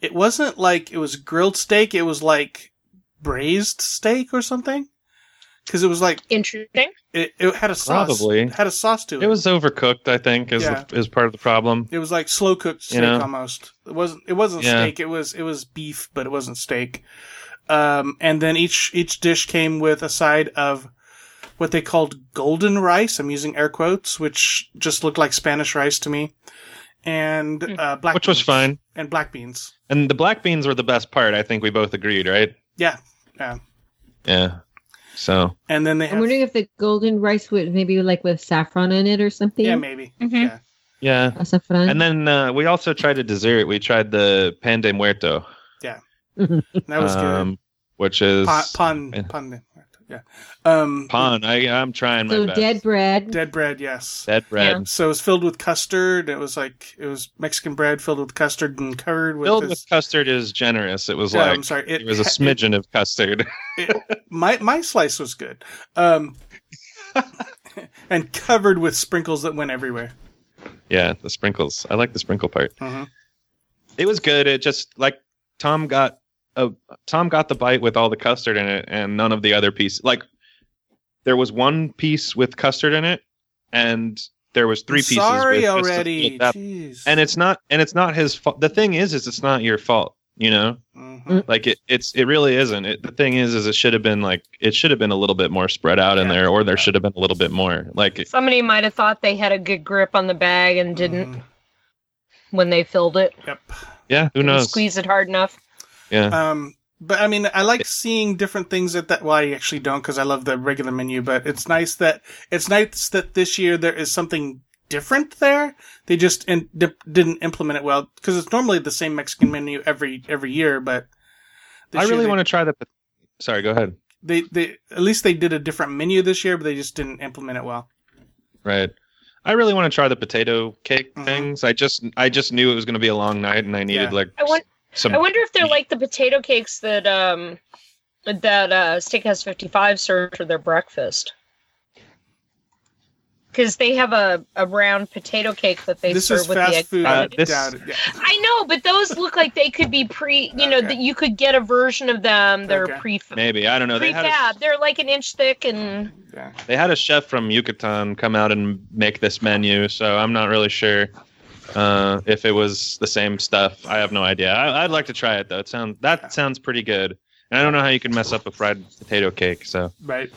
It wasn't like it was grilled steak. It was like braised steak or something. Because it was like Interesting. it, it had a sauce. Probably. Had a sauce to it. it was overcooked. I think is Yeah. the, is part of the problem. It was like slow cooked steak You know? almost. It wasn't. It wasn't Yeah. steak. It was. It was beef, but it wasn't steak. Um, and then each each dish came with a side of what they called golden rice. I'm using air quotes, which just looked like Spanish rice to me, and uh, black, Hmm. Which was beans. fine. and black beans. And the black beans were the best part. I think we both agreed, right? Yeah, yeah. Yeah. So And then they I'm wondering if the golden rice would maybe like with saffron in it or something. Yeah, maybe. Mhm. Yeah. yeah. A saffron. And then uh, we also tried a dessert. We tried the pan de muerto, Yeah. That was good. um, which is Pan, pan, yeah. Pan, yeah. Um, pan. I, I'm trying my so best. dead bread. dead bread. Yes. Dead bread. So it was filled with custard. It was like it was Mexican bread filled with custard and covered with. Filled this, with custard is generous. It was Yeah, like I'm sorry. it, was a smidgen of custard. my my slice was good, um, and covered with sprinkles that went everywhere. yeah, the sprinkles. I like the sprinkle part. Mhm. It was good. It just like Tom got a Tom got the bite with all the custard in it, and none of the other piece. Like there was one piece with custard in it, and there was three pieces. Sorry with already. Jeez. and it's not and it's not his fault the thing is is it's not your fault you know Mhm. like it it's it really isn't it, the thing is is it should have been like it should have been a little bit more spread out in there or there should have been a little bit more like Somebody might have thought they had a good grip on the bag and didn't Mhm. when they filled it. Yep. yeah who knows Squeeze it hard enough. Yeah Um, But I mean, I like seeing different things at that. Well, I actually don't because I love the regular menu. But it's nice that it's nice that this year there is something different there. They just in, di- didn't implement it well because it's normally the same Mexican menu every every year. But this I really they- want to try the. Sorry, go ahead. They they at least they did a different menu this year, but they just didn't implement it well. Right. I really want to try the potato cake Mhm. things. I just I just knew it was going to be a long night, and I needed Yeah. like I want. Some. I wonder if they're like the potato cakes that um that uh Steakhouse 55 served for their breakfast. Because they have a, a round potato cake that they this serve is with the egg. food. Uh, this- Doubt. Yeah. I know, but those look like they could be pre. You know that you could get a version of them. They're Okay. pre maybe I don't know. They had a... They're like an inch thick and yeah. they had a chef from Yucatan come out and make this menu, so I'm not really sure uh, if it was the same stuff. I have no idea. I, I'd like to try it though. It sounds that sounds pretty good. And I don't know how you can mess up a fried potato cake. So, Right.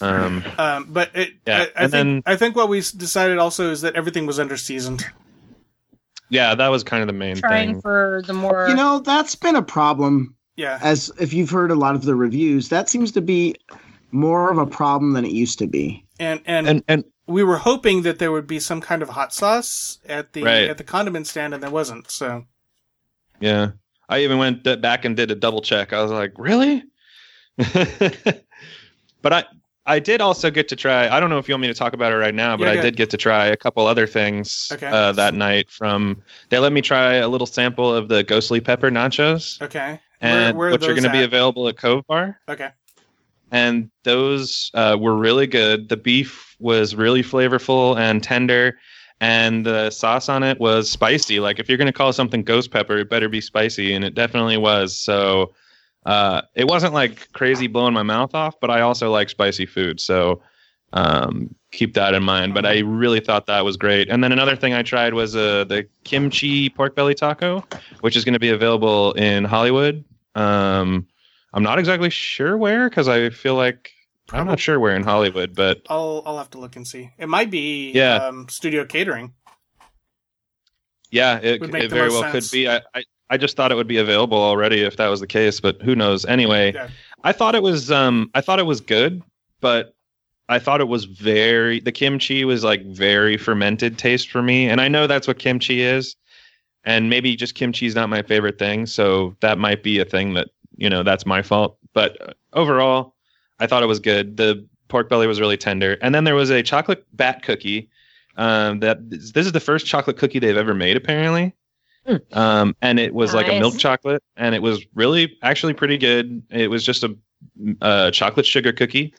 um, Um, but it, Yeah, I, I and think then- I think what we decided also is that everything was under seasoned. yeah, that was kind of the main trying thing. for the more. You know, that's been a problem. Yeah. As if you've heard a lot of the reviews, that seems to be more of a problem than it used to be. And, and And and we were hoping that there would be some kind of hot sauce at the Right. at the condiment stand, and there wasn't. So Yeah. I even went back and did a double check. I was like, really? but I I did also get to try. I don't know if you want me to talk about it right now, but Yeah, I did get to try a couple other things Okay. uh, that night. From they let me try a little sample of the ghostly pepper nachos, okay, and where are which are those going to be available at Cove Bar. okay, and those uh, were really good. The beef was really flavorful and tender, and the sauce on it was spicy. Like if you're gonna call something ghost pepper, it better be spicy, and it definitely was. So uh, it wasn't like crazy blowing my mouth off, but I also like spicy food, so um, keep that in mind. But I really thought that was great. And then another thing I tried was uh, the kimchi pork belly taco, which is going to be available in Hollywood. Um, I'm not exactly sure where because I feel like I'm not sure where in Hollywood, but I'll I'll have to look and see. It might be Yeah. um, studio catering. yeah, it, it very well sense. could be. I, I I just thought it would be available already if that was the case, but who knows? Anyway, Yeah. I thought it was um I thought it was good, but I thought it was very the kimchi was like very fermented taste for me, and I know that's what kimchi is, and maybe just kimchi is not my favorite thing, so that might be a thing that you know that's my fault. But overall, I thought it was good. The pork belly was really tender, and then there was a chocolate bat cookie. Um, that this is the first chocolate cookie they've ever made, apparently. Um, and it was like a milk chocolate, and it was really actually pretty good. It was just a, a chocolate sugar cookie,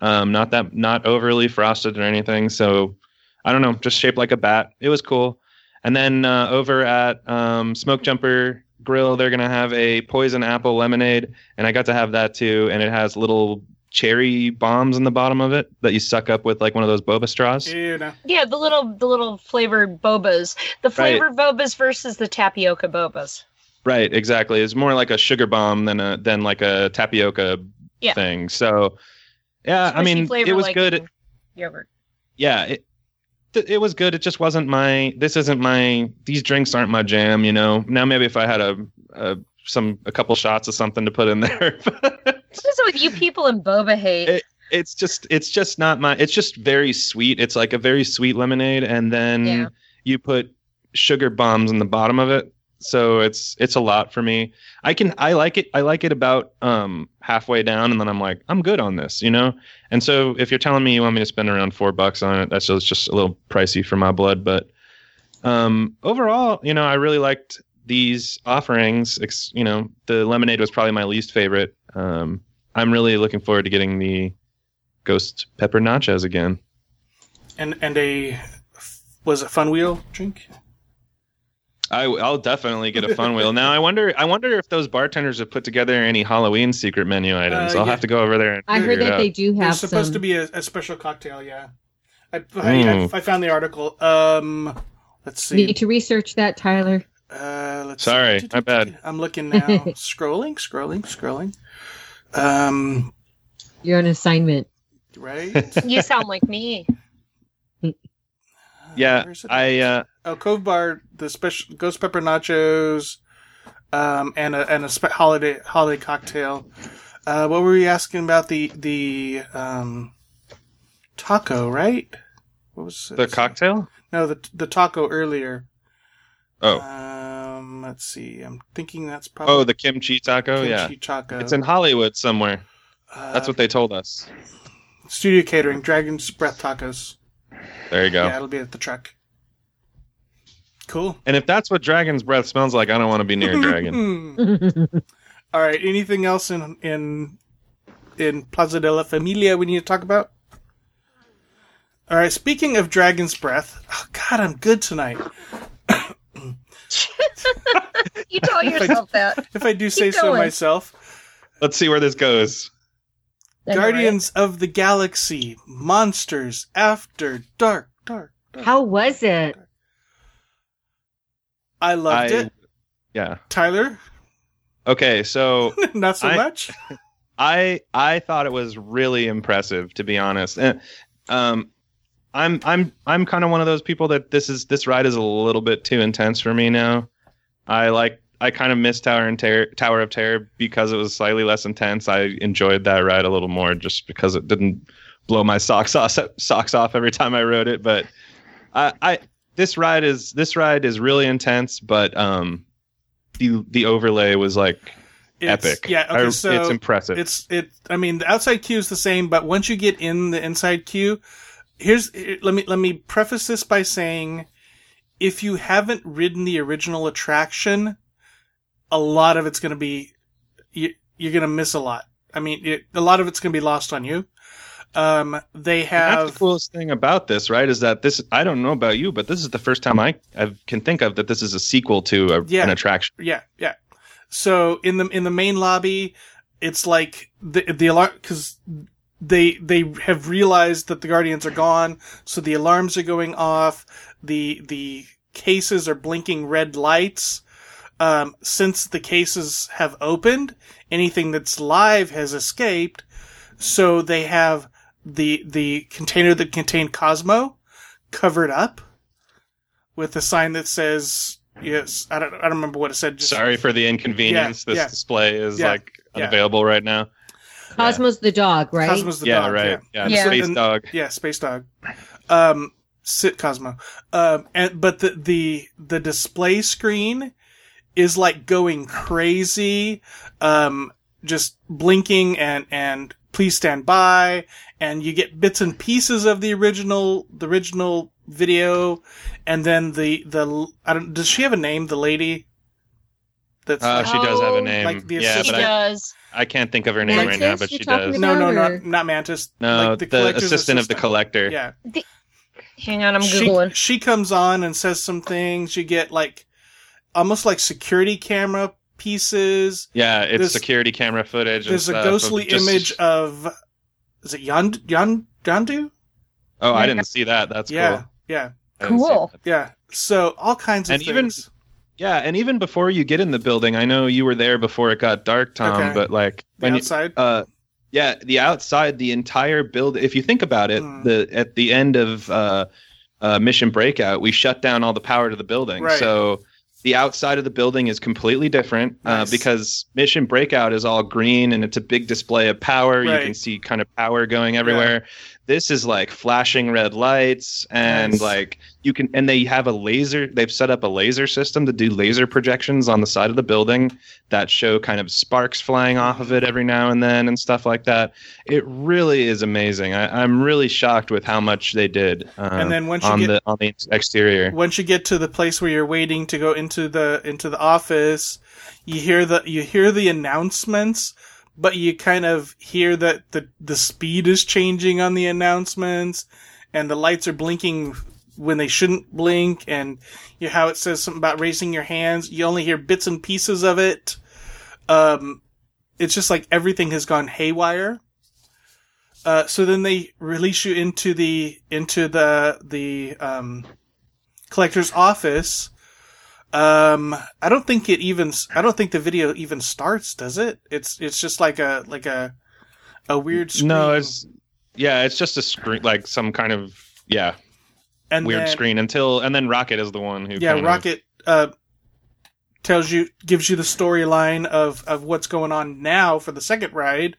um, not that not overly frosted or anything. So I don't know, just shaped like a bat. It was cool. And then uh, over at um, Smoke Jumper Grill, they're gonna have a poison apple lemonade, and I got to have that too. And it has little cherry bombs in the bottom of it that you suck up with like one of those boba straws. Yeah, the little the little flavored bobas. The flavored bobas versus the tapioca bobas. Right, exactly. It's more like a sugar bomb than a than like a tapioca Yeah. thing. So, yeah, I mean, flavor it was like good. Yogurt. Yeah, it th- it was good. It just wasn't my. This isn't my. These drinks aren't my jam. You know. Now maybe if I had a, a some a couple shots of something to put in there. What is it with you people and boba hate? It- it's just it's just not my. It's just very sweet. It's like a very sweet lemonade, and then Yeah. you put sugar bombs in the bottom of it. So it's it's a lot for me. I can I like it. I like it about um halfway down, and then I'm like I'm good on this, you know. And so if you're telling me you want me to spend around four bucks on it, that's just, just a little pricey for my blood. But um overall, you know, I really liked these offerings. Ex- you know, the lemonade was probably my least favorite. Um, I'm really looking forward to getting the ghost pepper nachos again. and and a was it fun wheel drink? I, I'll definitely get a fun wheel. Now I wonder, I wonder if those bartenders have put together any Halloween secret menu items. Uh, I'll yeah. have to go over there. And I heard it that out. they do have There's supposed to be a, a special cocktail. Yeah, I, I, Mm. I, I found the article. Um, let's see. Need to research that, Tyler. Uh, let's Sorry, see. my bad. I'm looking now. scrolling, scrolling, scrolling. Um, You're on assignment. right. you sound like me. Yeah, I at? uh, oh Cove Bar the special ghost pepper nachos. um, and a and a spe- holiday holiday cocktail. Uh, what were we asking about the the um, taco? Right? What was it? The cocktail? No, the the taco earlier. Oh. Um, let's see. I'm thinking that's probably Oh, the kimchi taco. yeah, kimchi taco. it's in Hollywood somewhere. Uh, That's what they told us. Studio catering, Dragon's Breath tacos. There you go. Yeah, it'll be at the truck. Cool. And if that's what dragon's breath smells like, I don't want to be near a dragon. All right. Anything else in in in Plaza de la Familia we need to talk about? All right. Speaking of Dragon's Breath, oh God, I'm good tonight. You tell yourself that. If I do say Keep so going. myself. Let's see where this goes. I right? Guardians of the Galaxy, Monsters After Dark, Dark. dark. How was it? I loved I- it. Yeah. Tyler, Okay, so not so I- much. I I thought it was really impressive to be honest. And, um, I'm I'm I'm kind of one of those people that this is this ride is a little bit too intense for me now. I like I kind of missed Tower and Terror, Tower of Terror because it was slightly less intense. I enjoyed that ride a little more just because it didn't blow my socks off socks off every time I rode it. But I, I this ride is this ride is really intense, but um, the the overlay was like It's- epic. Yeah. Okay. I- so it's impressive. It's it. I mean, the outside queue is the same, but once you get in the inside queue, here's let me let me preface this by saying, if you haven't ridden the original attraction, a lot of it's going to be you, you're going to miss a lot. I mean, it, a lot of it's going to be lost on you. Um, they That's have the coolest thing about this, right? Is that this? I don't know about you, but this is the first time I, I can think of that this is a sequel to a, Yeah. an attraction. Yeah, yeah. So in the in the main lobby, it's like the the alarm because they they have realized that the guardians are gone, so the alarms are going off. The the cases are blinking red lights. Um, since the cases have opened, anything that's live has escaped. So they have the the container that contained Cosmo covered up with a sign that says yes. I don't I don't remember what it said. Just, Sorry for the inconvenience. Yeah, this yeah. display is Yeah, like yeah. unavailable right now. Cosmo's the dog, right? Cosmo's the yeah, dog. right. Yeah. Yeah, Yeah. space And- dog. Yeah, space dog. Um, sit Cosmo. Um, and but the the the display screen is like going crazy. Um, just blinking and and please stand by, and you get bits and pieces of the original the original video, and then the the I don't does she have a name? The lady. That's Uh, she does have a name. like the yeah, She assistant- but I, does. I can't think of her name right now. But she does. about? no, no, not not Mantis. No, like the, collector's assistant of the collector. Yeah, Hang on, I'm she, googling. she comes on and says some things. You get like almost like security camera pieces. Yeah, it's There's- security camera footage. and There's a stuff of ghostly just- image of is it Yand Yand Yondu? Oh, I didn't see that. That's yeah, cool. yeah, I didn't see Cool. yeah. So all kinds of And even- things. Yeah, and even before you get in the building, I know you were there before it got dark, Tom. Okay. But like the when you, outside. uh, yeah, the outside, the entire building. If you think about it, Hmm. the at the end of uh, uh, Mission Breakout, we shut down all the power to the building. Right. So the outside of the building is completely different uh, because Mission Breakout is all green and it's a big display of power. You can see kind of power going everywhere. This is like flashing red lights and Nice. like you can and they have a laser they've set up a laser system to do laser projections on the side of the building that show kind of sparks flying off of it every now and then and stuff like that. It really is amazing. I, i'm really shocked with how much they did uh, And then once you on get- the on the exterior. once you get to the place where you're waiting to go into the into the office, you hear the you hear the announcements, but you kind of hear that the the speed is changing on the announcements, and the lights are blinking when they shouldn't blink, and you how it says something about raising your hands. You only hear bits and pieces of it. Um, it's just like everything has gone haywire. Uh, so then they release you into the into the the um, collector's office. Um, I don't think it even. I don't think the video even starts. Does it? It's it's just like a like a a weird screen. no it's yeah it's just a screen like some kind of yeah and weird then- screen until and then rocket is the one who Yeah, kind of- Rocket. Uh, tells you gives you the storyline of of what's going on now for the second ride.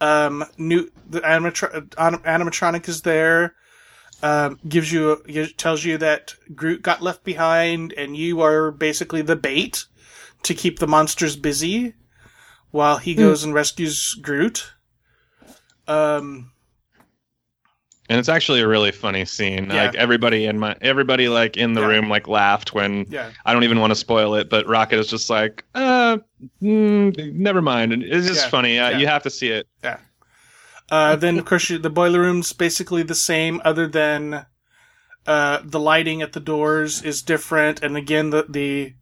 Um, new the animatro- animatronic is there. Um, gives you gives- tells you that Groot got left behind, and you are basically the bait to keep the monsters busy while he goes and rescues Groot. Um, And it's actually a really funny scene. Yeah. Like everybody in my everybody like in the Yeah. room like laughed when yeah, I don't even want to spoil it, but Rocket is just like, uh, mm, never mind. And it's just Yeah. funny. Uh, Yeah. You have to see it. Uh, then of course you, the boiler room's basically the same, other than uh, the lighting at the doors is different, and again the the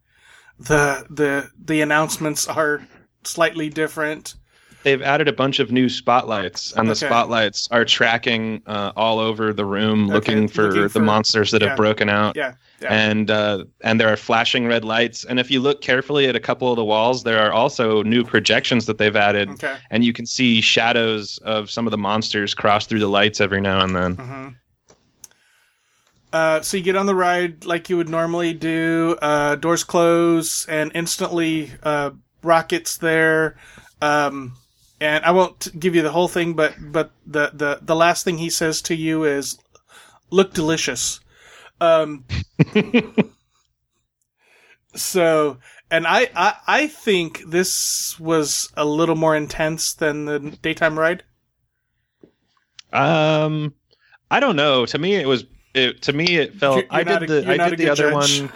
the the, the announcements are slightly different. They've added a bunch of new spotlights, and the Okay. spotlights are tracking uh, all over the room, Okay, looking, for looking the monsters that yeah. have broken out. Yeah, yeah. And uh, and there are flashing red lights. And if you look carefully at a couple of the walls, there are also new projections that they've added, Okay. and you can see shadows of some of the monsters cross through the lights every now and then. hmm Uh, so you get on the ride like you would normally do. Uh, doors close, and instantly, uh, rockets there. Um, and I won't give you the whole thing, but but the, the the last thing he says to you is, "Look delicious." Um, so, and I, I I think this was a little more intense than the daytime ride. Um, I don't know. To me, it was. It, to me, it felt. You're- I you're not did a- the. I did the other judge. one.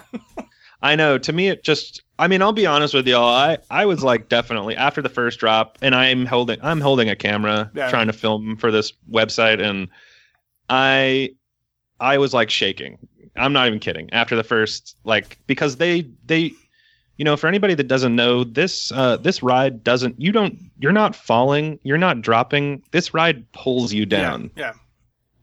I know. To me, it just. I mean, I'll be honest with y'all. I I was like definitely after the first drop, and I'm holding. I'm holding a camera, Yeah. trying to film for this website, and I, I was like shaking. I'm not even kidding. After the first, like, because they they. You know, for anybody that doesn't know, this uh, this ride doesn't. You don't. You're not falling. You're not dropping. This ride pulls you down Yeah.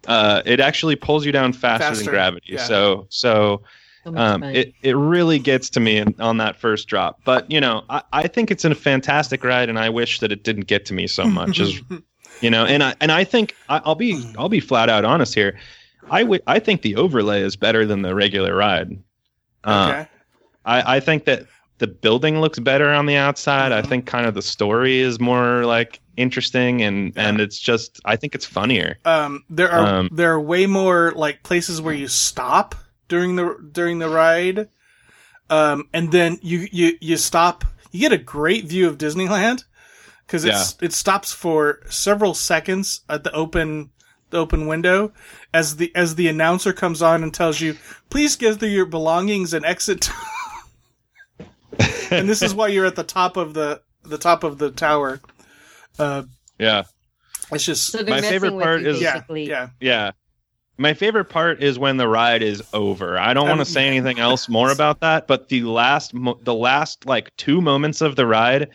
uh, it actually pulls you down faster, Faster, than gravity. yeah. So so So um, it it really gets to me in, on that first drop. But you know, I, I think it's a fantastic ride, and I wish that it didn't get to me so much. as you know, and I and I think I, I'll be I'll be flat out honest here. I would I think the overlay is better than the regular ride. Uh, okay. I I think that the building looks better on the outside. I Mhm. think kind of the story is more like interesting, and Yeah. and it's just I think it's funnier. um, there are Um, there are way more like places where you stop during the during the ride, um, and then you you you stop. You get a great view of Disneyland because it's it stops for several seconds at the open the open window as the as the announcer comes on and tells you, "Please gather your belongings and exit." and this is why you're at the top of the the top of the tower. Uh, Yeah. it's just so they're my favorite part you, is- yeah yeah Yeah. My favorite part is when the ride is over. I don't want to say anything else more about that, but the last mo- the last like 2 moments of the ride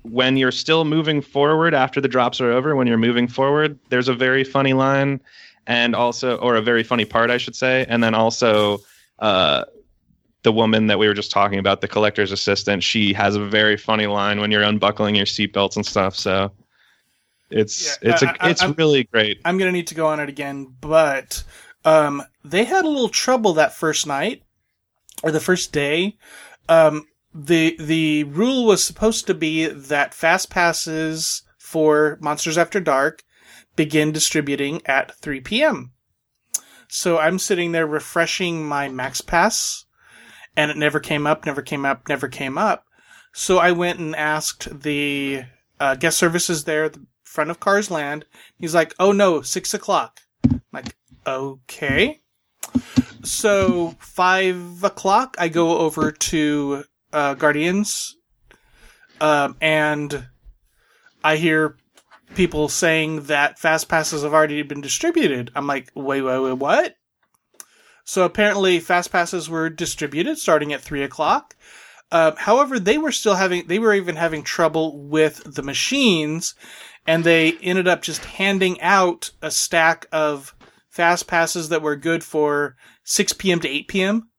when you're still moving forward after the drops are over, when you're moving forward, there's a very funny line and also or a very funny part I should say, and then also uh the woman that we were just talking about, the collector's assistant, she has a very funny line when you're unbuckling your seatbelts and stuff. So it's Yeah, it's a, I- I- it's I'm- really great. I'm gonna need to go on it again, but um, they had a little trouble that first night or the first day. Um, the the rule was supposed to be that fast passes for Monsters After Dark begin distributing at 3 p.m. So I'm sitting there refreshing my Max Pass, and it never came up, never came up, never came up. So I went and asked the uh, guest services there the front of Cars Land. He's like, "Oh no, six o'clock." I'm like, okay. So five o'clock, I go over to uh, Guardians, um, and I hear people saying that fast passes have already been distributed. I'm like, wait, wait, wait, what? So apparently, fast passes were distributed starting at three o'clock. Uh, however, they were still having, they were even having trouble with the machines, and they ended up just handing out a stack of fast passes that were good for 6 p.m. to 8 p.m.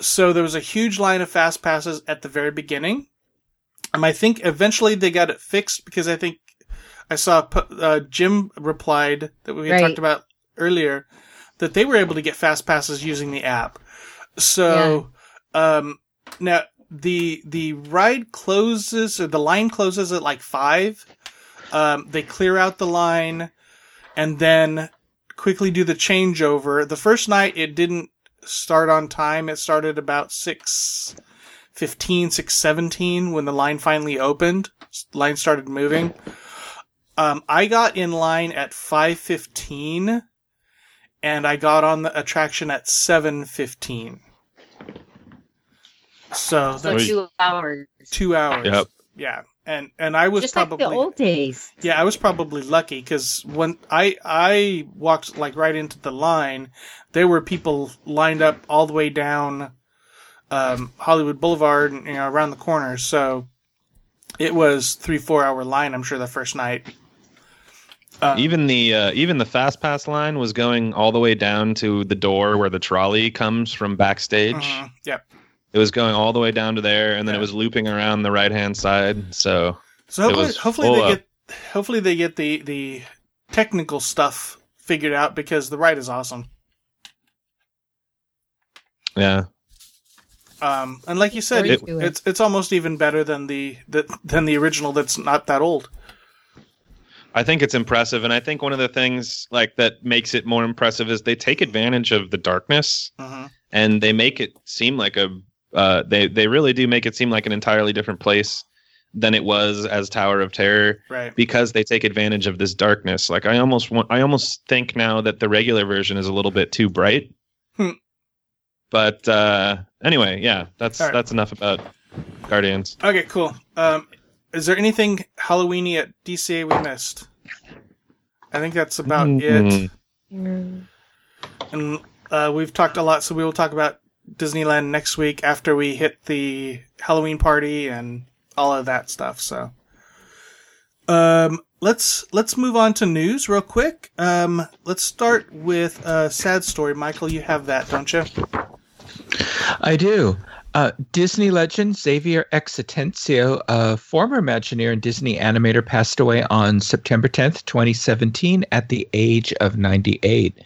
So there was a huge line of fast passes at the very beginning. Um, I think eventually they got it fixed because I think I saw uh, Jim replied that we Right. talked about earlier that they were able to get fast passes using the app. So, um, now the the ride closes or the line closes at like five. Um, they clear out the line, and then quickly do the changeover. The first night it didn't start on time. It started about six fifteen, six seventeen when the line finally opened. Line started moving. Um, I got in line at five fifteen, and I got on the attraction at seven fifteen. So So two hours. two hours. Yep. Yeah, and and I was Just probably like the old days. yeah, I was probably lucky because when I I walked like right into the line, there were people lined up all the way down um, Hollywood Boulevard, you know, around the corner. So it was three four hour line. I'm sure the first night. Um, Even the uh, even the fast pass line was going all the way down to the door where the trolley comes from backstage. mhm, yep. It was going all the way down to there, and then Yeah. it was looping around the right hand side. So So hopefully, hopefully they up. get hopefully they get the the technical stuff figured out because the ride is awesome. yeah, Um, and like you said, it, it's it's almost even better than the, the than the original. That's not that old. I think it's impressive, and I think one of the things like that makes it more impressive is they take advantage of the darkness hmm and they make it seem like a uh, they they really do make it seem like an entirely different place than it was as Tower of Terror Right. because they take advantage of this darkness. Like I almost want, I almost think now that the regular version is a little bit too bright. Hmm. But uh, anyway, yeah, that's All right. that's enough about Guardians. Okay. Cool. Um, is there anything Halloweeny at DCA we missed? I think that's about it. Mm. And uh, we've talked a lot, so we will talk about Disneyland next week after we hit the Halloween party and all of that stuff. So, um, let's let's move on to news real quick. Um, let's start with a sad story. Michael, you have that, don't you? I do. Uh, Disney legend Xavier X Atencio, a former Imagineer and Disney animator, passed away on September 10th, 2017, at the age of 98.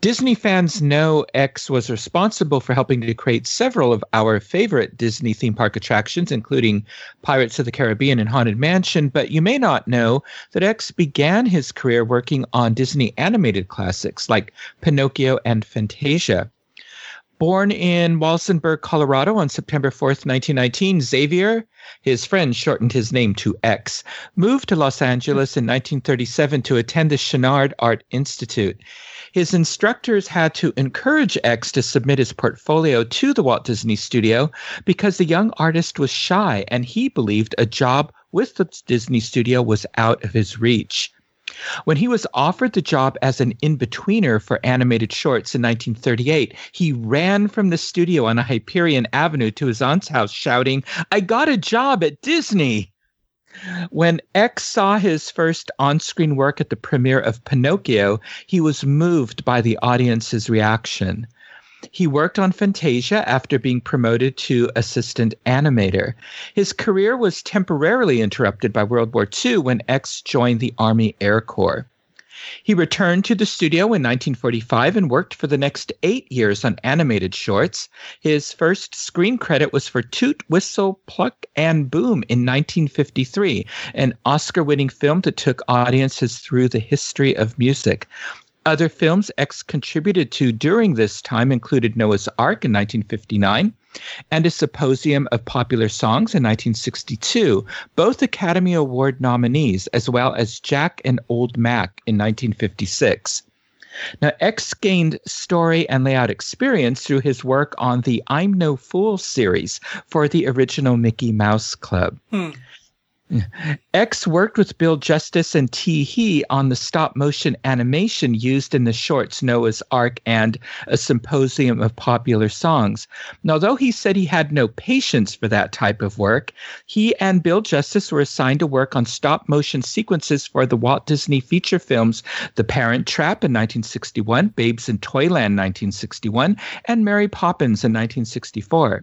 Disney fans know X was responsible for helping to create several of our favorite Disney theme park attractions, including Pirates of the Caribbean and Haunted Mansion, but you may not know that X began his career working on Disney animated classics like Pinocchio and Fantasia. Born in Walsenburg, Colorado on September 4th, 1919, Xavier, his friends shortened his name to X, moved to Los Angeles in 1937 to attend the Chouinard Art Institute. His instructors had to encourage X to submit his portfolio to the Walt Disney Studio because the young artist was shy and he believed a job with the Disney Studio was out of his reach. When he was offered the job as an in betweener for animated shorts in 1938, he ran from the studio on Hyperion Avenue to his aunt's house shouting, I got a job at Disney! When X saw his first on screen work at the premiere of Pinocchio, he was moved by the audience's reaction. He worked on Fantasia after being promoted to assistant animator. His career was temporarily interrupted by World War II when X joined the Army Air Corps. He returned to the studio in 1945 and worked for the next eight years on animated shorts. His first screen credit was for Toot, Whistle, Plunk, and Boom in 1953, an Oscar winning film that took audiences through the history of music. Other films X contributed to during this time included Noah's Ark in 1959 and A Symposium of Popular Songs in 1962, both Academy Award nominees, as well as Jack and Old Mac in 1956. Now, X gained story and layout experience through his work on the I'm No Fool series for the original Mickey Mouse Club. Hmm. X worked with Bill Justice and T. Hee on the stop motion animation used in the shorts Noah's Ark and a symposium of popular songs. And although he said he had no patience for that type of work, he and Bill Justice were assigned to work on stop motion sequences for the Walt Disney feature films The Parent Trap in 1961, Babes in Toyland 1961, and Mary Poppins in 1964.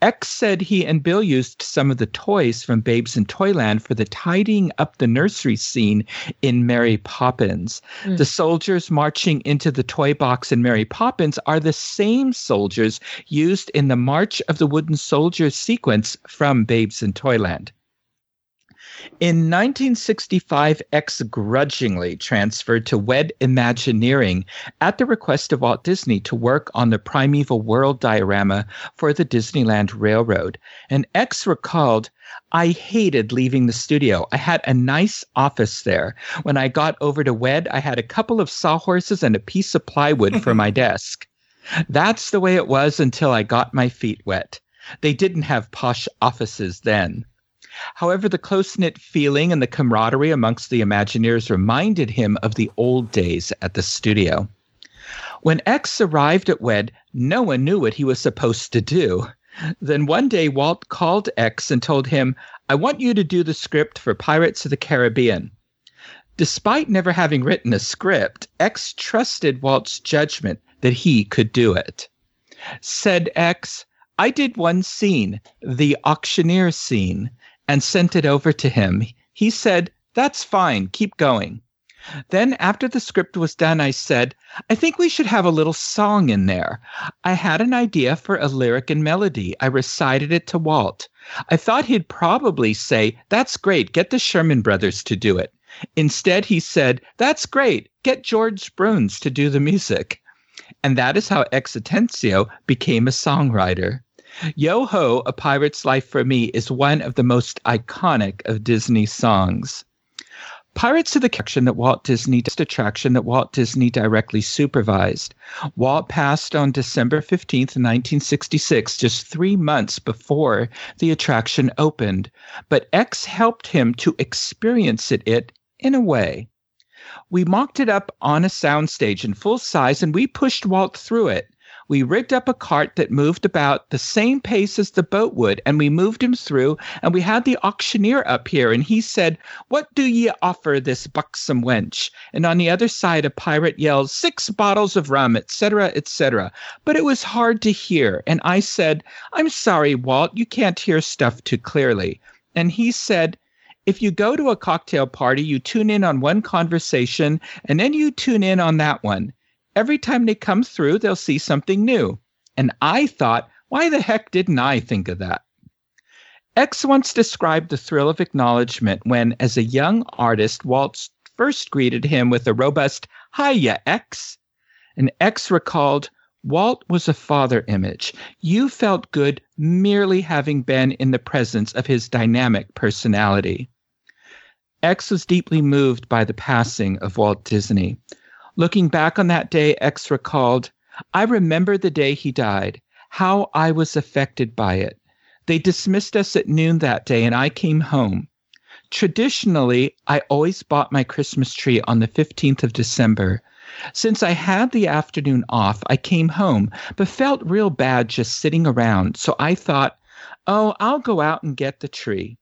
X said he and Bill used some of the toys from Babes in Toyland for the tidying up the nursery scene in Mary Poppins. Mm. The soldiers marching into the toy box in Mary Poppins are the same soldiers used in the March of the Wooden Soldiers sequence from Babes in Toyland. In 1965, X grudgingly transferred to WED Imagineering at the request of Walt Disney to work on the Primeval World diorama for the Disneyland Railroad. And X recalled, I hated leaving the studio. I had a nice office there. When I got over to WED, I had a couple of sawhorses and a piece of plywood for my desk. That's the way it was until I got my feet wet. They didn't have posh offices then. However, the close knit feeling and the camaraderie amongst the Imagineers reminded him of the old days at the studio. When X arrived at WED, no one knew what he was supposed to do. Then one day, Walt called X and told him, I want you to do the script for Pirates of the Caribbean. Despite never having written a script, X trusted Walt's judgment that he could do it. Said X, I did one scene, the auctioneer scene and sent it over to him. He said, That's fine, keep going. Then, after the script was done, I said, I think we should have a little song in there. I had an idea for a lyric and melody. I recited it to Walt. I thought he'd probably say, That's great, get the Sherman Brothers to do it. Instead, he said, That's great, get George Bruns to do the music. And that is how X became a songwriter. Yo Ho, A Pirate's Life for Me is one of the most iconic of Disney's songs. Pirates of the Attraction that Walt Disney attraction that Walt Disney directly supervised. Walt passed on December 15th, 1966, just three months before the attraction opened, but X helped him to experience it, it in a way. We mocked it up on a soundstage in full size and we pushed Walt through it. We rigged up a cart that moved about the same pace as the boat would, and we moved him through, and we had the auctioneer up here, and he said, What do ye offer this buxom wench? And on the other side, a pirate yelled, Six bottles of rum, etc., etc. But it was hard to hear, and I said, I'm sorry, Walt, you can't hear stuff too clearly. And he said, if you go to a cocktail party, you tune in on one conversation and then you tune in on that one. Every time they come through, they'll see something new. And I thought, why the heck didn't I think of that? X once described the thrill of acknowledgement when, as a young artist, Walt first greeted him with a robust, Hiya, X. And X recalled, Walt was a father image. You felt good merely having been in the presence of his dynamic personality. X was deeply moved by the passing of Walt Disney. Looking back on that day, X recalled, I remember the day he died, how I was affected by it. They dismissed us at noon that day, and I came home. Traditionally, I always bought my Christmas tree on the 15th of December. Since I had the afternoon off, I came home, but felt real bad just sitting around, so I thought, oh, I'll go out and get the tree.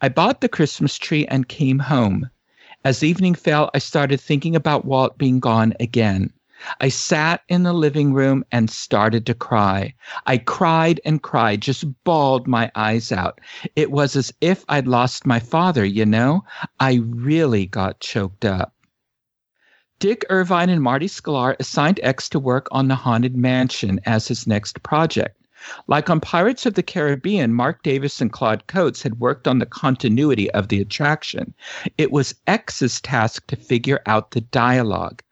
I bought the Christmas tree and came home. As evening fell, I started thinking about Walt being gone again. I sat in the living room and started to cry. I cried and cried, just bawled my eyes out. It was as if I'd lost my father, you know? I really got choked up. Dick Irvine and Marty Sklar assigned X to work on the Haunted Mansion as his next project. Like on Pirates of the Caribbean, Marc Davis and Claude Coats had worked on the continuity of the attraction. It was X's task to figure out the dialogue.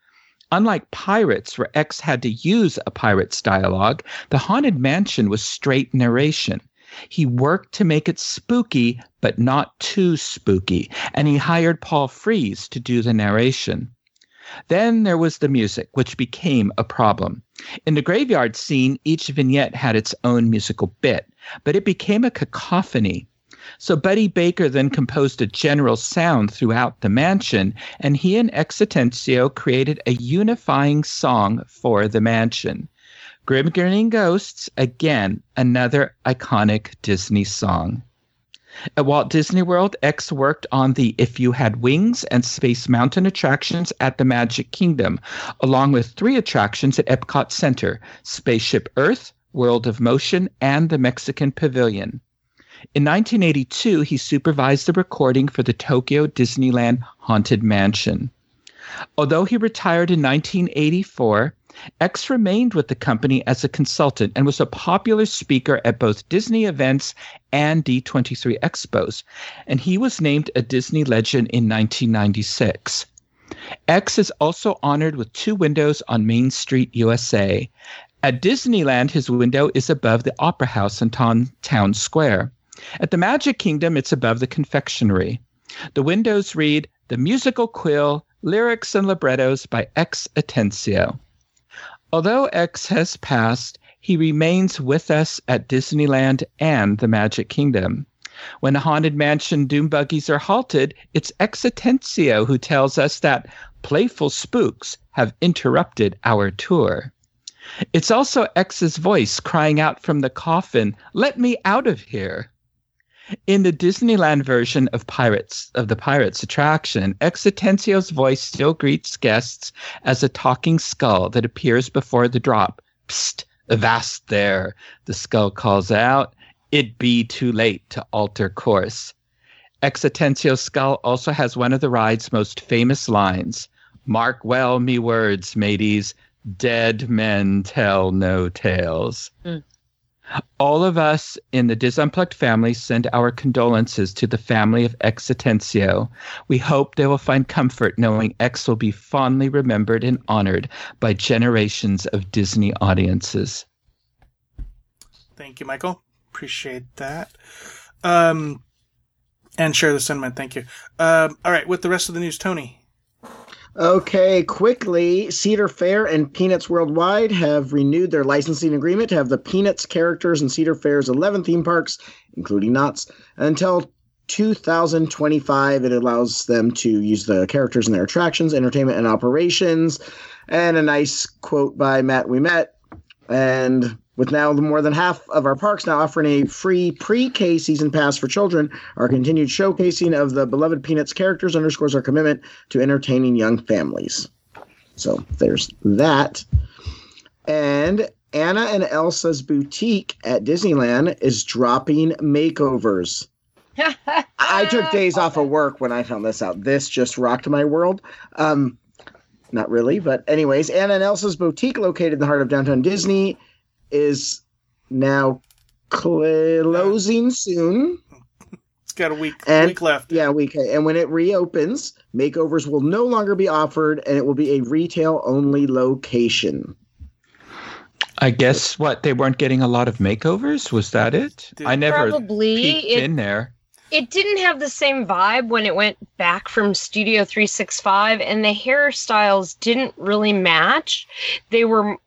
Unlike Pirates, where X had to use a pirate's dialogue, the Haunted Mansion was straight narration. He worked to make it spooky, but not too spooky, and he hired Paul Frees to do the narration. Then there was the music, which became a problem. In the graveyard scene, each vignette had its own musical bit, but it became a cacophony. So Buddy Baker then composed a general sound throughout the mansion, and he and X Atencio created a unifying song for the mansion. Grim Grinning Ghosts, again, another iconic Disney song. At Walt Disney World, X worked on the If You Had Wings and Space Mountain attractions at the Magic Kingdom, along with three attractions at Epcot Center Spaceship Earth, World of Motion, and the Mexican Pavilion. In 1982, he supervised the recording for the Tokyo Disneyland Haunted Mansion. Although he retired in 1984, X remained with the company as a consultant and was a popular speaker at both Disney events and D23 expos, and he was named a Disney legend in 1996. X is also honored with two windows on Main Street, USA. At Disneyland, his window is above the Opera House in Town, Town Square. At the Magic Kingdom, it's above the confectionery. The windows read The Musical Quill, Lyrics and Librettos by X Atencio. Although X has passed, he remains with us at Disneyland and the Magic Kingdom. When the Haunted Mansion doom buggies are halted, it's X who tells us that playful spooks have interrupted our tour. It's also X's voice crying out from the coffin, Let me out of here. In the Disneyland version of Pirates of the Pirates attraction, X voice still greets guests as a talking skull that appears before the drop. Psst, avast there, the skull calls out. It be too late to alter course. X skull also has one of the ride's most famous lines. Mark well me words, mateys. Dead men tell no tales. Mm. All of us in the Dis Unplugged family send our condolences to the family of X Atencio. We hope they will find comfort knowing X will be fondly remembered and honored by generations of Disney audiences. Thank you, Michael. Appreciate that. Um, and share the sentiment. Thank you. Um, all right, with the rest of the news, Tony. Okay, quickly, Cedar Fair and Peanuts Worldwide have renewed their licensing agreement to have the Peanuts characters in Cedar Fair's 11 theme parks, including Knott's, until 2025. It allows them to use the characters in their attractions, entertainment, and operations. And a nice quote by Matt Ouimet. And with now more than half of our parks now offering a free pre-K season pass for children, our continued showcasing of the beloved Peanuts characters underscores our commitment to entertaining young families. So there's that. And Anna and Elsa's boutique at Disneyland is dropping makeovers. I took days off of work when I found this out. This just rocked my world. Um, not really, but anyways, Anna and Elsa's boutique, located in the heart of downtown Disney, is now closing soon. It's got a week And- week left. Yeah, we can. And when it reopens, makeovers will no longer be offered, and it will be a retail only location. I guess what they weren't getting a lot of makeovers. Was that it? Did- I never Probably. It, in there. it didn't have the same vibe when it went back from Studio 365 and the hairstyles didn't really match. They were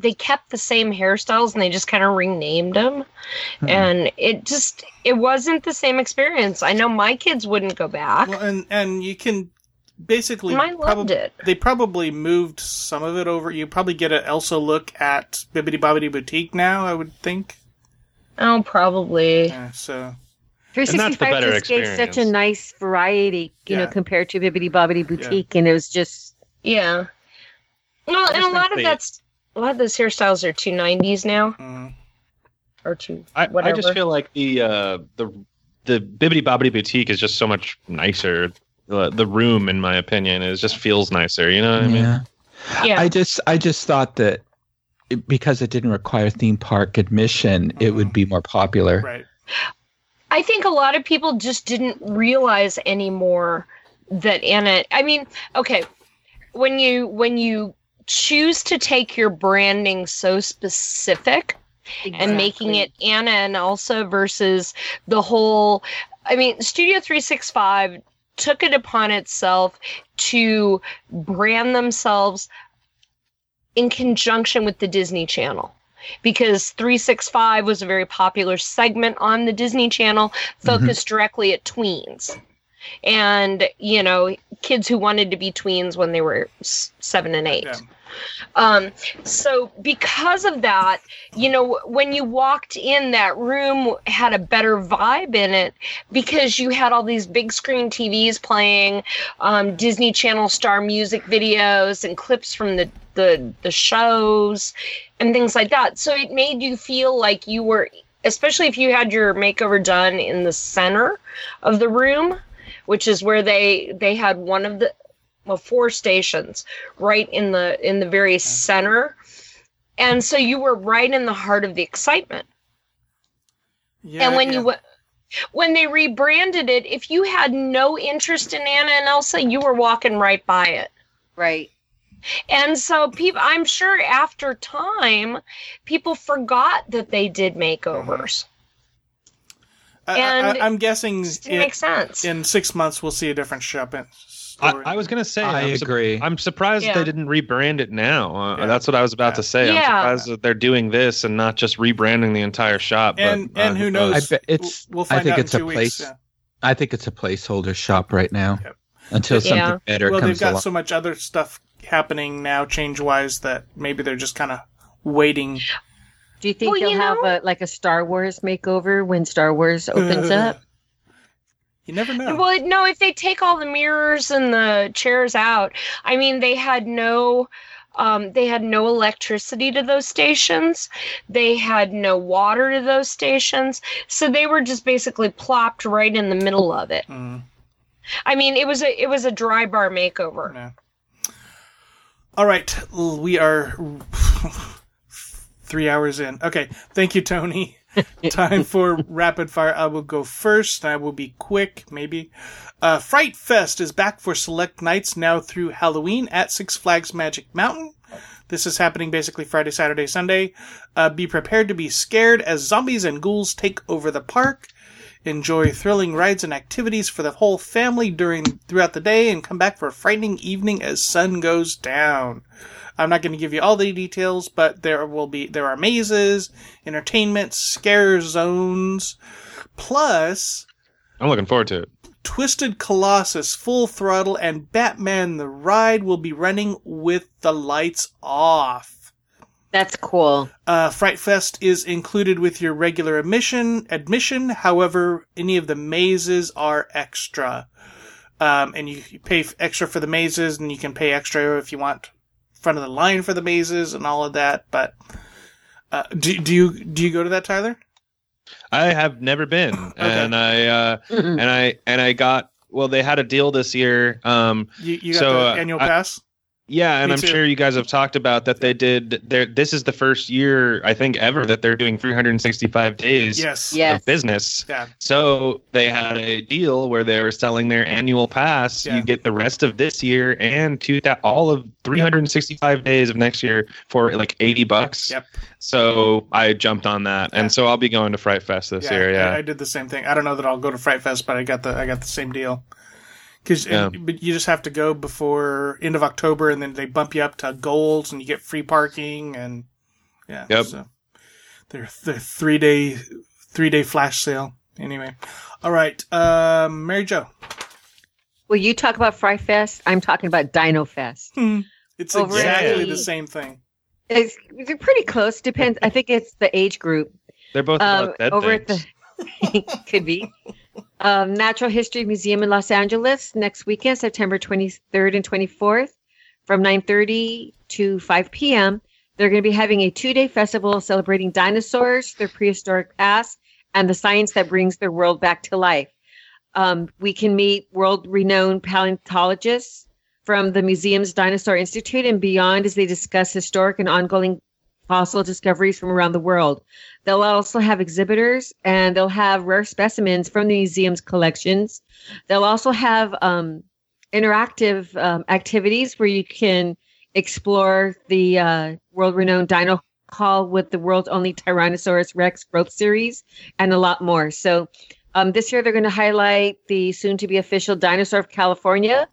they kept the same hairstyles and they just kind of renamed them. Hmm. And it just it wasn't the same experience. I know my kids wouldn't go back. Well, and and you can basically Mine loved probab- it. They probably moved some of it over. You probably get an Elsa look at Bibbidi Bobbidi Boutique now. I would think. Oh, probably. Yeah, so that's the 365 better just gave such a nice variety, you know, compared to Bibbidi Bobbidi Boutique, and it was just Yeah. Well, and a lot of they- that's a lot of those hairstyles are two nineties now mm, or two. I, I just feel like the uh, the the Bibbidi Bobbidi Boutique is just so much nicer. The, the room, in my opinion, is just feels nicer. You know what I mean? yeah. yeah. I just I just thought that it, because it didn't require theme park admission, it would be more popular. right. I think a lot of people just didn't realize anymore that Anna. I mean, okay, when you when you choose to take your branding so specific and making it Anna and Elsa versus the whole. I mean, Studio Three Six Five took it upon itself to brand themselves in conjunction with the Disney Channel. Because 365 was a very popular segment on the Disney Channel mm-hmm. focused directly at tweens. And, you know, kids who wanted to be tweens when they were s- seven and eight. Yeah. Um, so because of that, you know, when you walked in, that room had a better vibe in it because you had all these big screen TVs playing, um, Disney Channel star music videos and clips from the the the shows and things like that. So it made you feel like you were, especially if you had your makeover done in the center of the room, which is where they they had one of the well four stations right in the in the very mm-hmm. center. And so you were right in the heart of the excitement. Yeah, and when yeah. you w- when they rebranded it if you had no interest in anna and elsa you were walking right by it. Right. and so people i'm sure after time people forgot that they did makeovers. Mm-hmm. I, and I, am guessing it didn't in, sense. in six months we'll see a different shop in I. I was gonna say, I I'm su- agree. I'm surprised Yeah. they didn't rebrand it now. Uh, Yeah. That's what I was about Yeah. to say. Yeah. I'm surprised that they're doing this and not just rebranding the entire shop. and but, uh, and who knows? I bet it's- We'll I find think out it's in a two place- weeks. yeah. I think it's a placeholder shop right now Yep. until something Yeah. better Well, they've comes got along. so much other stuff happening now, change wise, that maybe they're just kind of waiting. Do you think Well, they'll you have a like a Star Wars makeover when Star Wars opens up? You never know. Well, no, if they take all the mirrors and the chairs out, I mean, they had no. Um, they had no electricity to those stations. They had no water to those stations. So they were just basically plopped right in the middle of it. Mm, I mean, it was a it was a dry bar makeover. no. All right, we are three hours in. Okay, thank you, Tony. Time for rapid fire. I will go first. I will be quick, maybe. Uh, Fright Fest is back for select nights now through Halloween at Six Flags Magic Mountain. This is happening basically Friday, Saturday, Sunday. Uh, be prepared to be scared as zombies and ghouls take over the park. Enjoy thrilling rides and activities for the whole family during throughout the day, and come back for a frightening evening as sun goes down. I'm not going to give you all the details, but there will be there are mazes, entertainment, scare zones, plus I'm looking forward to it. Twisted Colossus Full Throttle and Batman the Ride will be running with the lights off. That's cool. Uh, Fright Fest is included with your regular admission. Admission, however, any of the mazes are extra, um, and you you pay f- extra for the mazes, and you can pay extra if you want front of the line for the mazes and all of that. But uh, do do you do you go to that, Tyler? I have never been, and I uh, and I and I got well. They had a deal this year. Um, You you got So, the uh, annual I- pass? Yeah, and Me I'm too. sure you guys have talked about that. They did. This is the first year I think ever that they're doing 365 days Yes. Yes. of business. Yeah. So they had a deal where they were selling their annual pass. Yeah. You get the rest of this year and two thou- all of 365 days of next year for like 80 bucks. Yep. So I jumped on that, Yeah. and so I'll be going to Fright Fest this year. I- Yeah. I, did the same thing. I don't know that I'll go to Fright Fest, but I got the I got the same deal. Because Yeah. but you just have to go before end of October, and then they bump you up to golds, and you get free parking, and yeah. Yep. So they're the three day three day flash sale. Anyway, all right, um, Mary Jo. Well, you talk about Fright Fest. I'm talking about Dino Fest. It's Over exactly the same thing. It's, they're pretty close. Depends. I think it's the age group. They're both Um, dead over things. at the could be um, Natural History Museum in Los Angeles next weekend, September 23rd and 24th, from 9:30 to 5 p.m. They're going to be having a two-day festival celebrating dinosaurs, their prehistoric past, and the science that brings their world back to life. Um, we can meet world-renowned paleontologists from the museum's Dinosaur Institute and beyond as they discuss historic and ongoing fossil discoveries from around the world. They'll also have exhibitors and they'll have rare specimens from the museum's collections. They'll also have um, interactive um, activities where you can explore the uh, world renowned dino hall with the world's only Tyrannosaurus Rex growth series and a lot more. So um, this year they're going to highlight the soon to be official dinosaur of California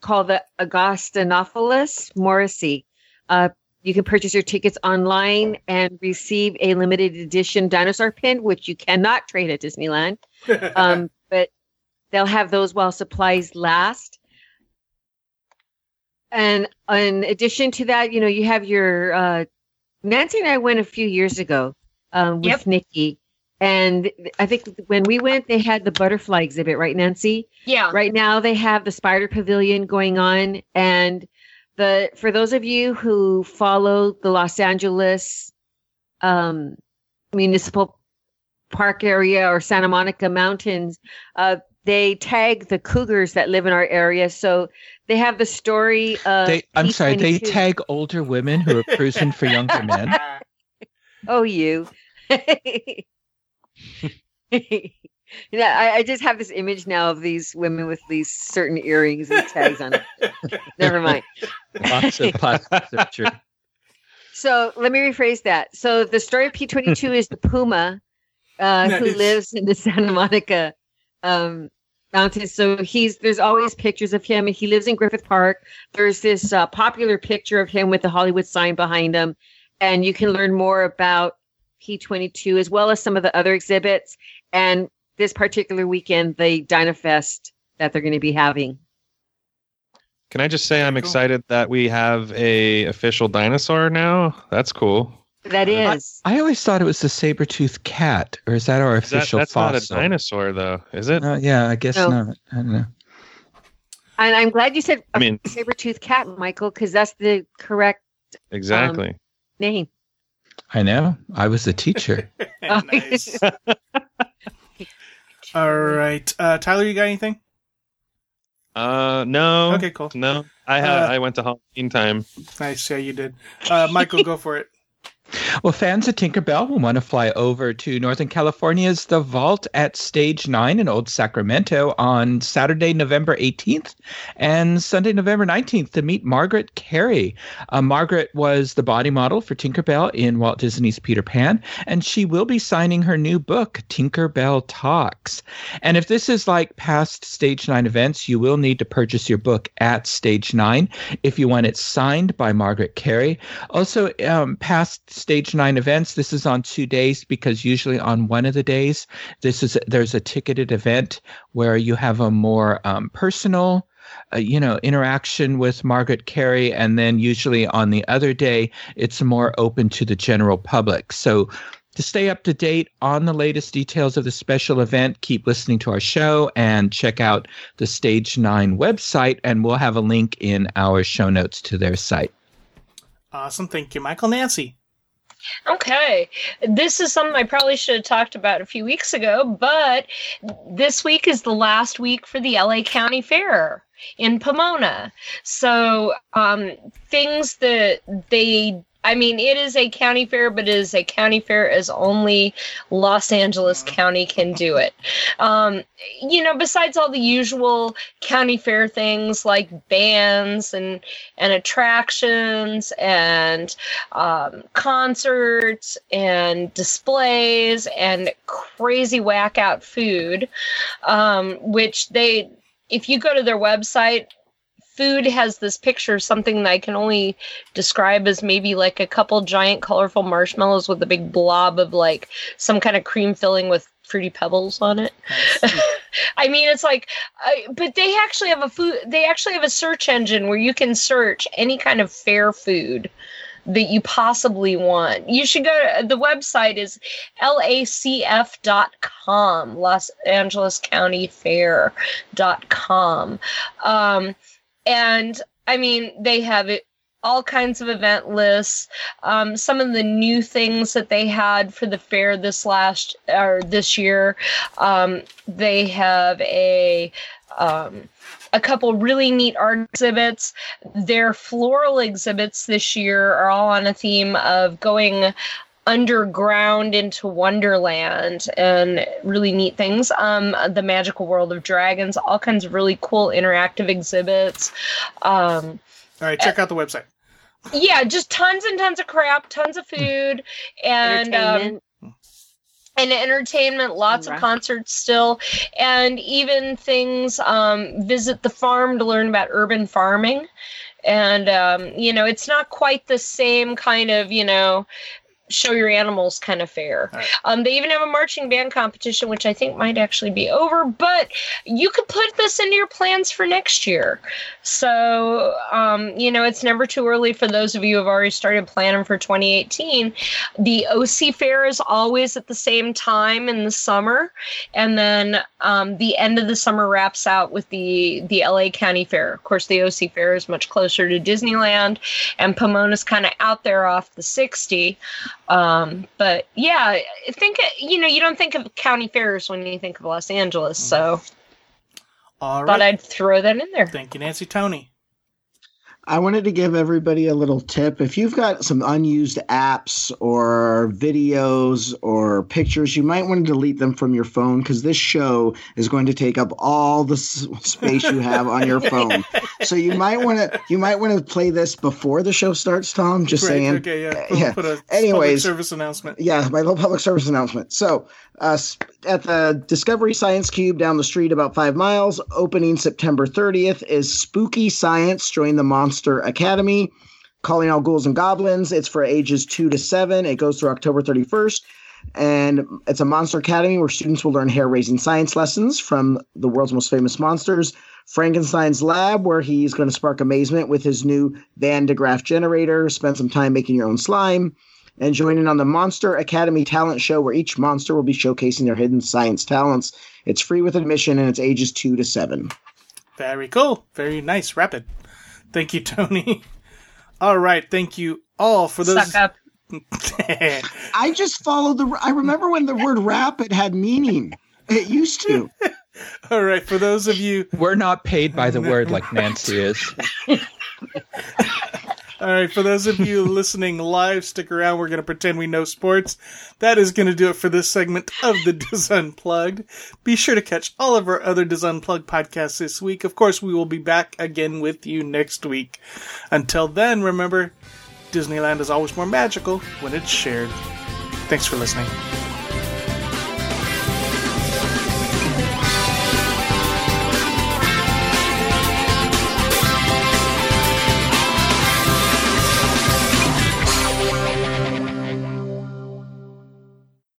called the Augustynolophus morrisi. Uh, you can purchase your tickets online and receive a limited edition dinosaur pin, which you cannot trade at Disneyland. Um, but they'll have those while supplies last. and in addition to that, you know, you have your uh, Nancy and I went a few years ago um, with Yep. Nikki, and I think when we went, they had the butterfly exhibit, right, Nancy? Yeah. Right now, they have the spider pavilion going on, and the for those of you who follow the Los Angeles um, municipal park area or Santa Monica Mountains, uh, they tag the cougars that live in our area. So they have the story of. They, I'm sorry, they tag older women who are cruising for younger men. Oh, you. yeah, I, I just have this image now of these women with these certain earrings and tags on it. Never mind. Lots of plastic. So let me rephrase that. So the story of P22 is the puma uh, who lives in the Santa Monica um, mountains. So he's there's always pictures of him. He lives in Griffith Park. There's this uh, popular picture of him with the Hollywood sign behind him, and you can learn more about P22 as well as some of the other exhibits. And this particular weekend, the Dino Fest that they're going to be having. Can I just say I'm Cool. excited that we have a official dinosaur now? That's cool. That is. I- I always thought it was the saber-toothed cat, or is that our Is that- official that's not a fossil? dinosaur, though, is it? Uh, yeah, I guess No. not. I don't know. and I'm glad you said I mean, saber-toothed cat, Michael, because that's the correct exactly. name. I know. I was a teacher. nice. All right, uh, Tyler, you got anything? uh, no. Okay, cool. No, I had. Uh, I went to Halloween time. Nice, yeah, you did. Uh, Michael, go for it. Well, fans of Tinkerbell will want to fly over to Northern California's The Vault at Stage 9 in Old Sacramento on Saturday, November 18th and Sunday, November 19th to meet Margaret Kerry. Uh, Margaret was the body model for Tinkerbell in Walt Disney's Peter Pan, and she will be signing her new book, Tinkerbell Talks. And if this is like past Stage 9 events, you will need to purchase your book at Stage 9 if you want it signed by Margaret Kerry. Also, um, past stage nine events. This is on two days because usually on one of the days, this is there's a ticketed event where you have a more um, personal. Uh, you know, interaction with Margaret Kerry, and then usually on the other day, it's more open to the general public. So, to stay up to date on the latest details of the special event, keep listening to our show and check out the Stage 9 website, and we'll have a link in our show notes to their site. Awesome, thank you, Michael. Nancy. Okay. This is something I probably should have talked about a few weeks ago, but this week is the last week for the LA County Fair in Pomona. So, um, things that they I mean, it is a county fair, but it is a county fair as only Los Angeles County can do it. Um, you know, besides all the usual county fair things like bands and and attractions and um, concerts and displays and crazy whack out food, um, which they, if you go to their website, food has this picture something that I can only describe as maybe like a couple giant colorful marshmallows with a big blob of like some kind of cream filling with fruity pebbles on it. I mean, it's like, but they actually have a food. They actually have a search engine where you can search any kind of fair food that you possibly want. You should go. To, the website is lacf.com, Los Angeles County Fair.com, um, and I mean they have it all kinds of event lists. Um, some of the new things that they had for the fair this last or this year, um, they have a um, a couple really neat art exhibits. Their floral exhibits this year are all on a theme of going underground into Wonderland and really neat things. Um, the Magical World of Dragons, all kinds of really cool interactive exhibits. Um, All right, check out the website. yeah, just tons and tons of crap, tons of food, and um, and entertainment, lots of concerts still, and even things. Um, visit the farm to learn about urban farming, and um, you know, it's not quite the same kind of you know show your animals kind of fair. Right. Um, they even have a marching band competition, which I think might actually be over, but you could put this into your plans for next year. So, um, you know, it's never too early for those of you who have already started planning for 2018. The OC Fair is always at the same time in the summer, and then um, the end of the summer wraps out with the the LA County Fair. Of course, the OC Fair is much closer to Disneyland, and Pomona's kind of out there off the 60. Um, but yeah, think you know you don't think of county fairs when you think of Los Angeles, so All thought. I'd throw that in there. Thank you, Nancy Tony. I wanted to give everybody a little tip. If you've got some unused apps or videos or pictures, you might want to delete them from your phone because this show is going to take up all the s- space you have on your phone. So you might want to you might want to play this before the show starts, Tom. Just Great. saying. Okay, yeah. We'll yeah. put a public Anyways. service announcement. Yeah, my little public service announcement. So, uh, at the Discovery Science Cube down the street about five miles, opening September 30th, is Spooky Science Join the Monster Academy, calling all ghouls and goblins. It's for ages two to seven. It goes through October 31st. And it's a monster academy where students will learn hair raising science lessons from the world's most famous monsters. Frankenstein's lab, where he's going to spark amazement with his new Van de Graaff generator. Spend some time making your own slime and joining on the Monster Academy Talent Show, where each monster will be showcasing their hidden science talents. It's free with admission and it's ages two to seven. Very cool. Very nice. Rapid. Thank you, Tony. All right. Thank you all for those. Suck up. I just followed the. I remember when the word rapid had meaning. It used to. all right. For those of you We're not paid by the word like Nancy is. All right, for those of you listening live, stick around. We're going to pretend we know sports. That is going to do it for this segment of the Dis Unplugged. Be sure to catch all of our other Dis Unplugged podcasts this week. Of course, we will be back again with you next week. Until then, remember, Disneyland is always more magical when it's shared. Thanks for listening.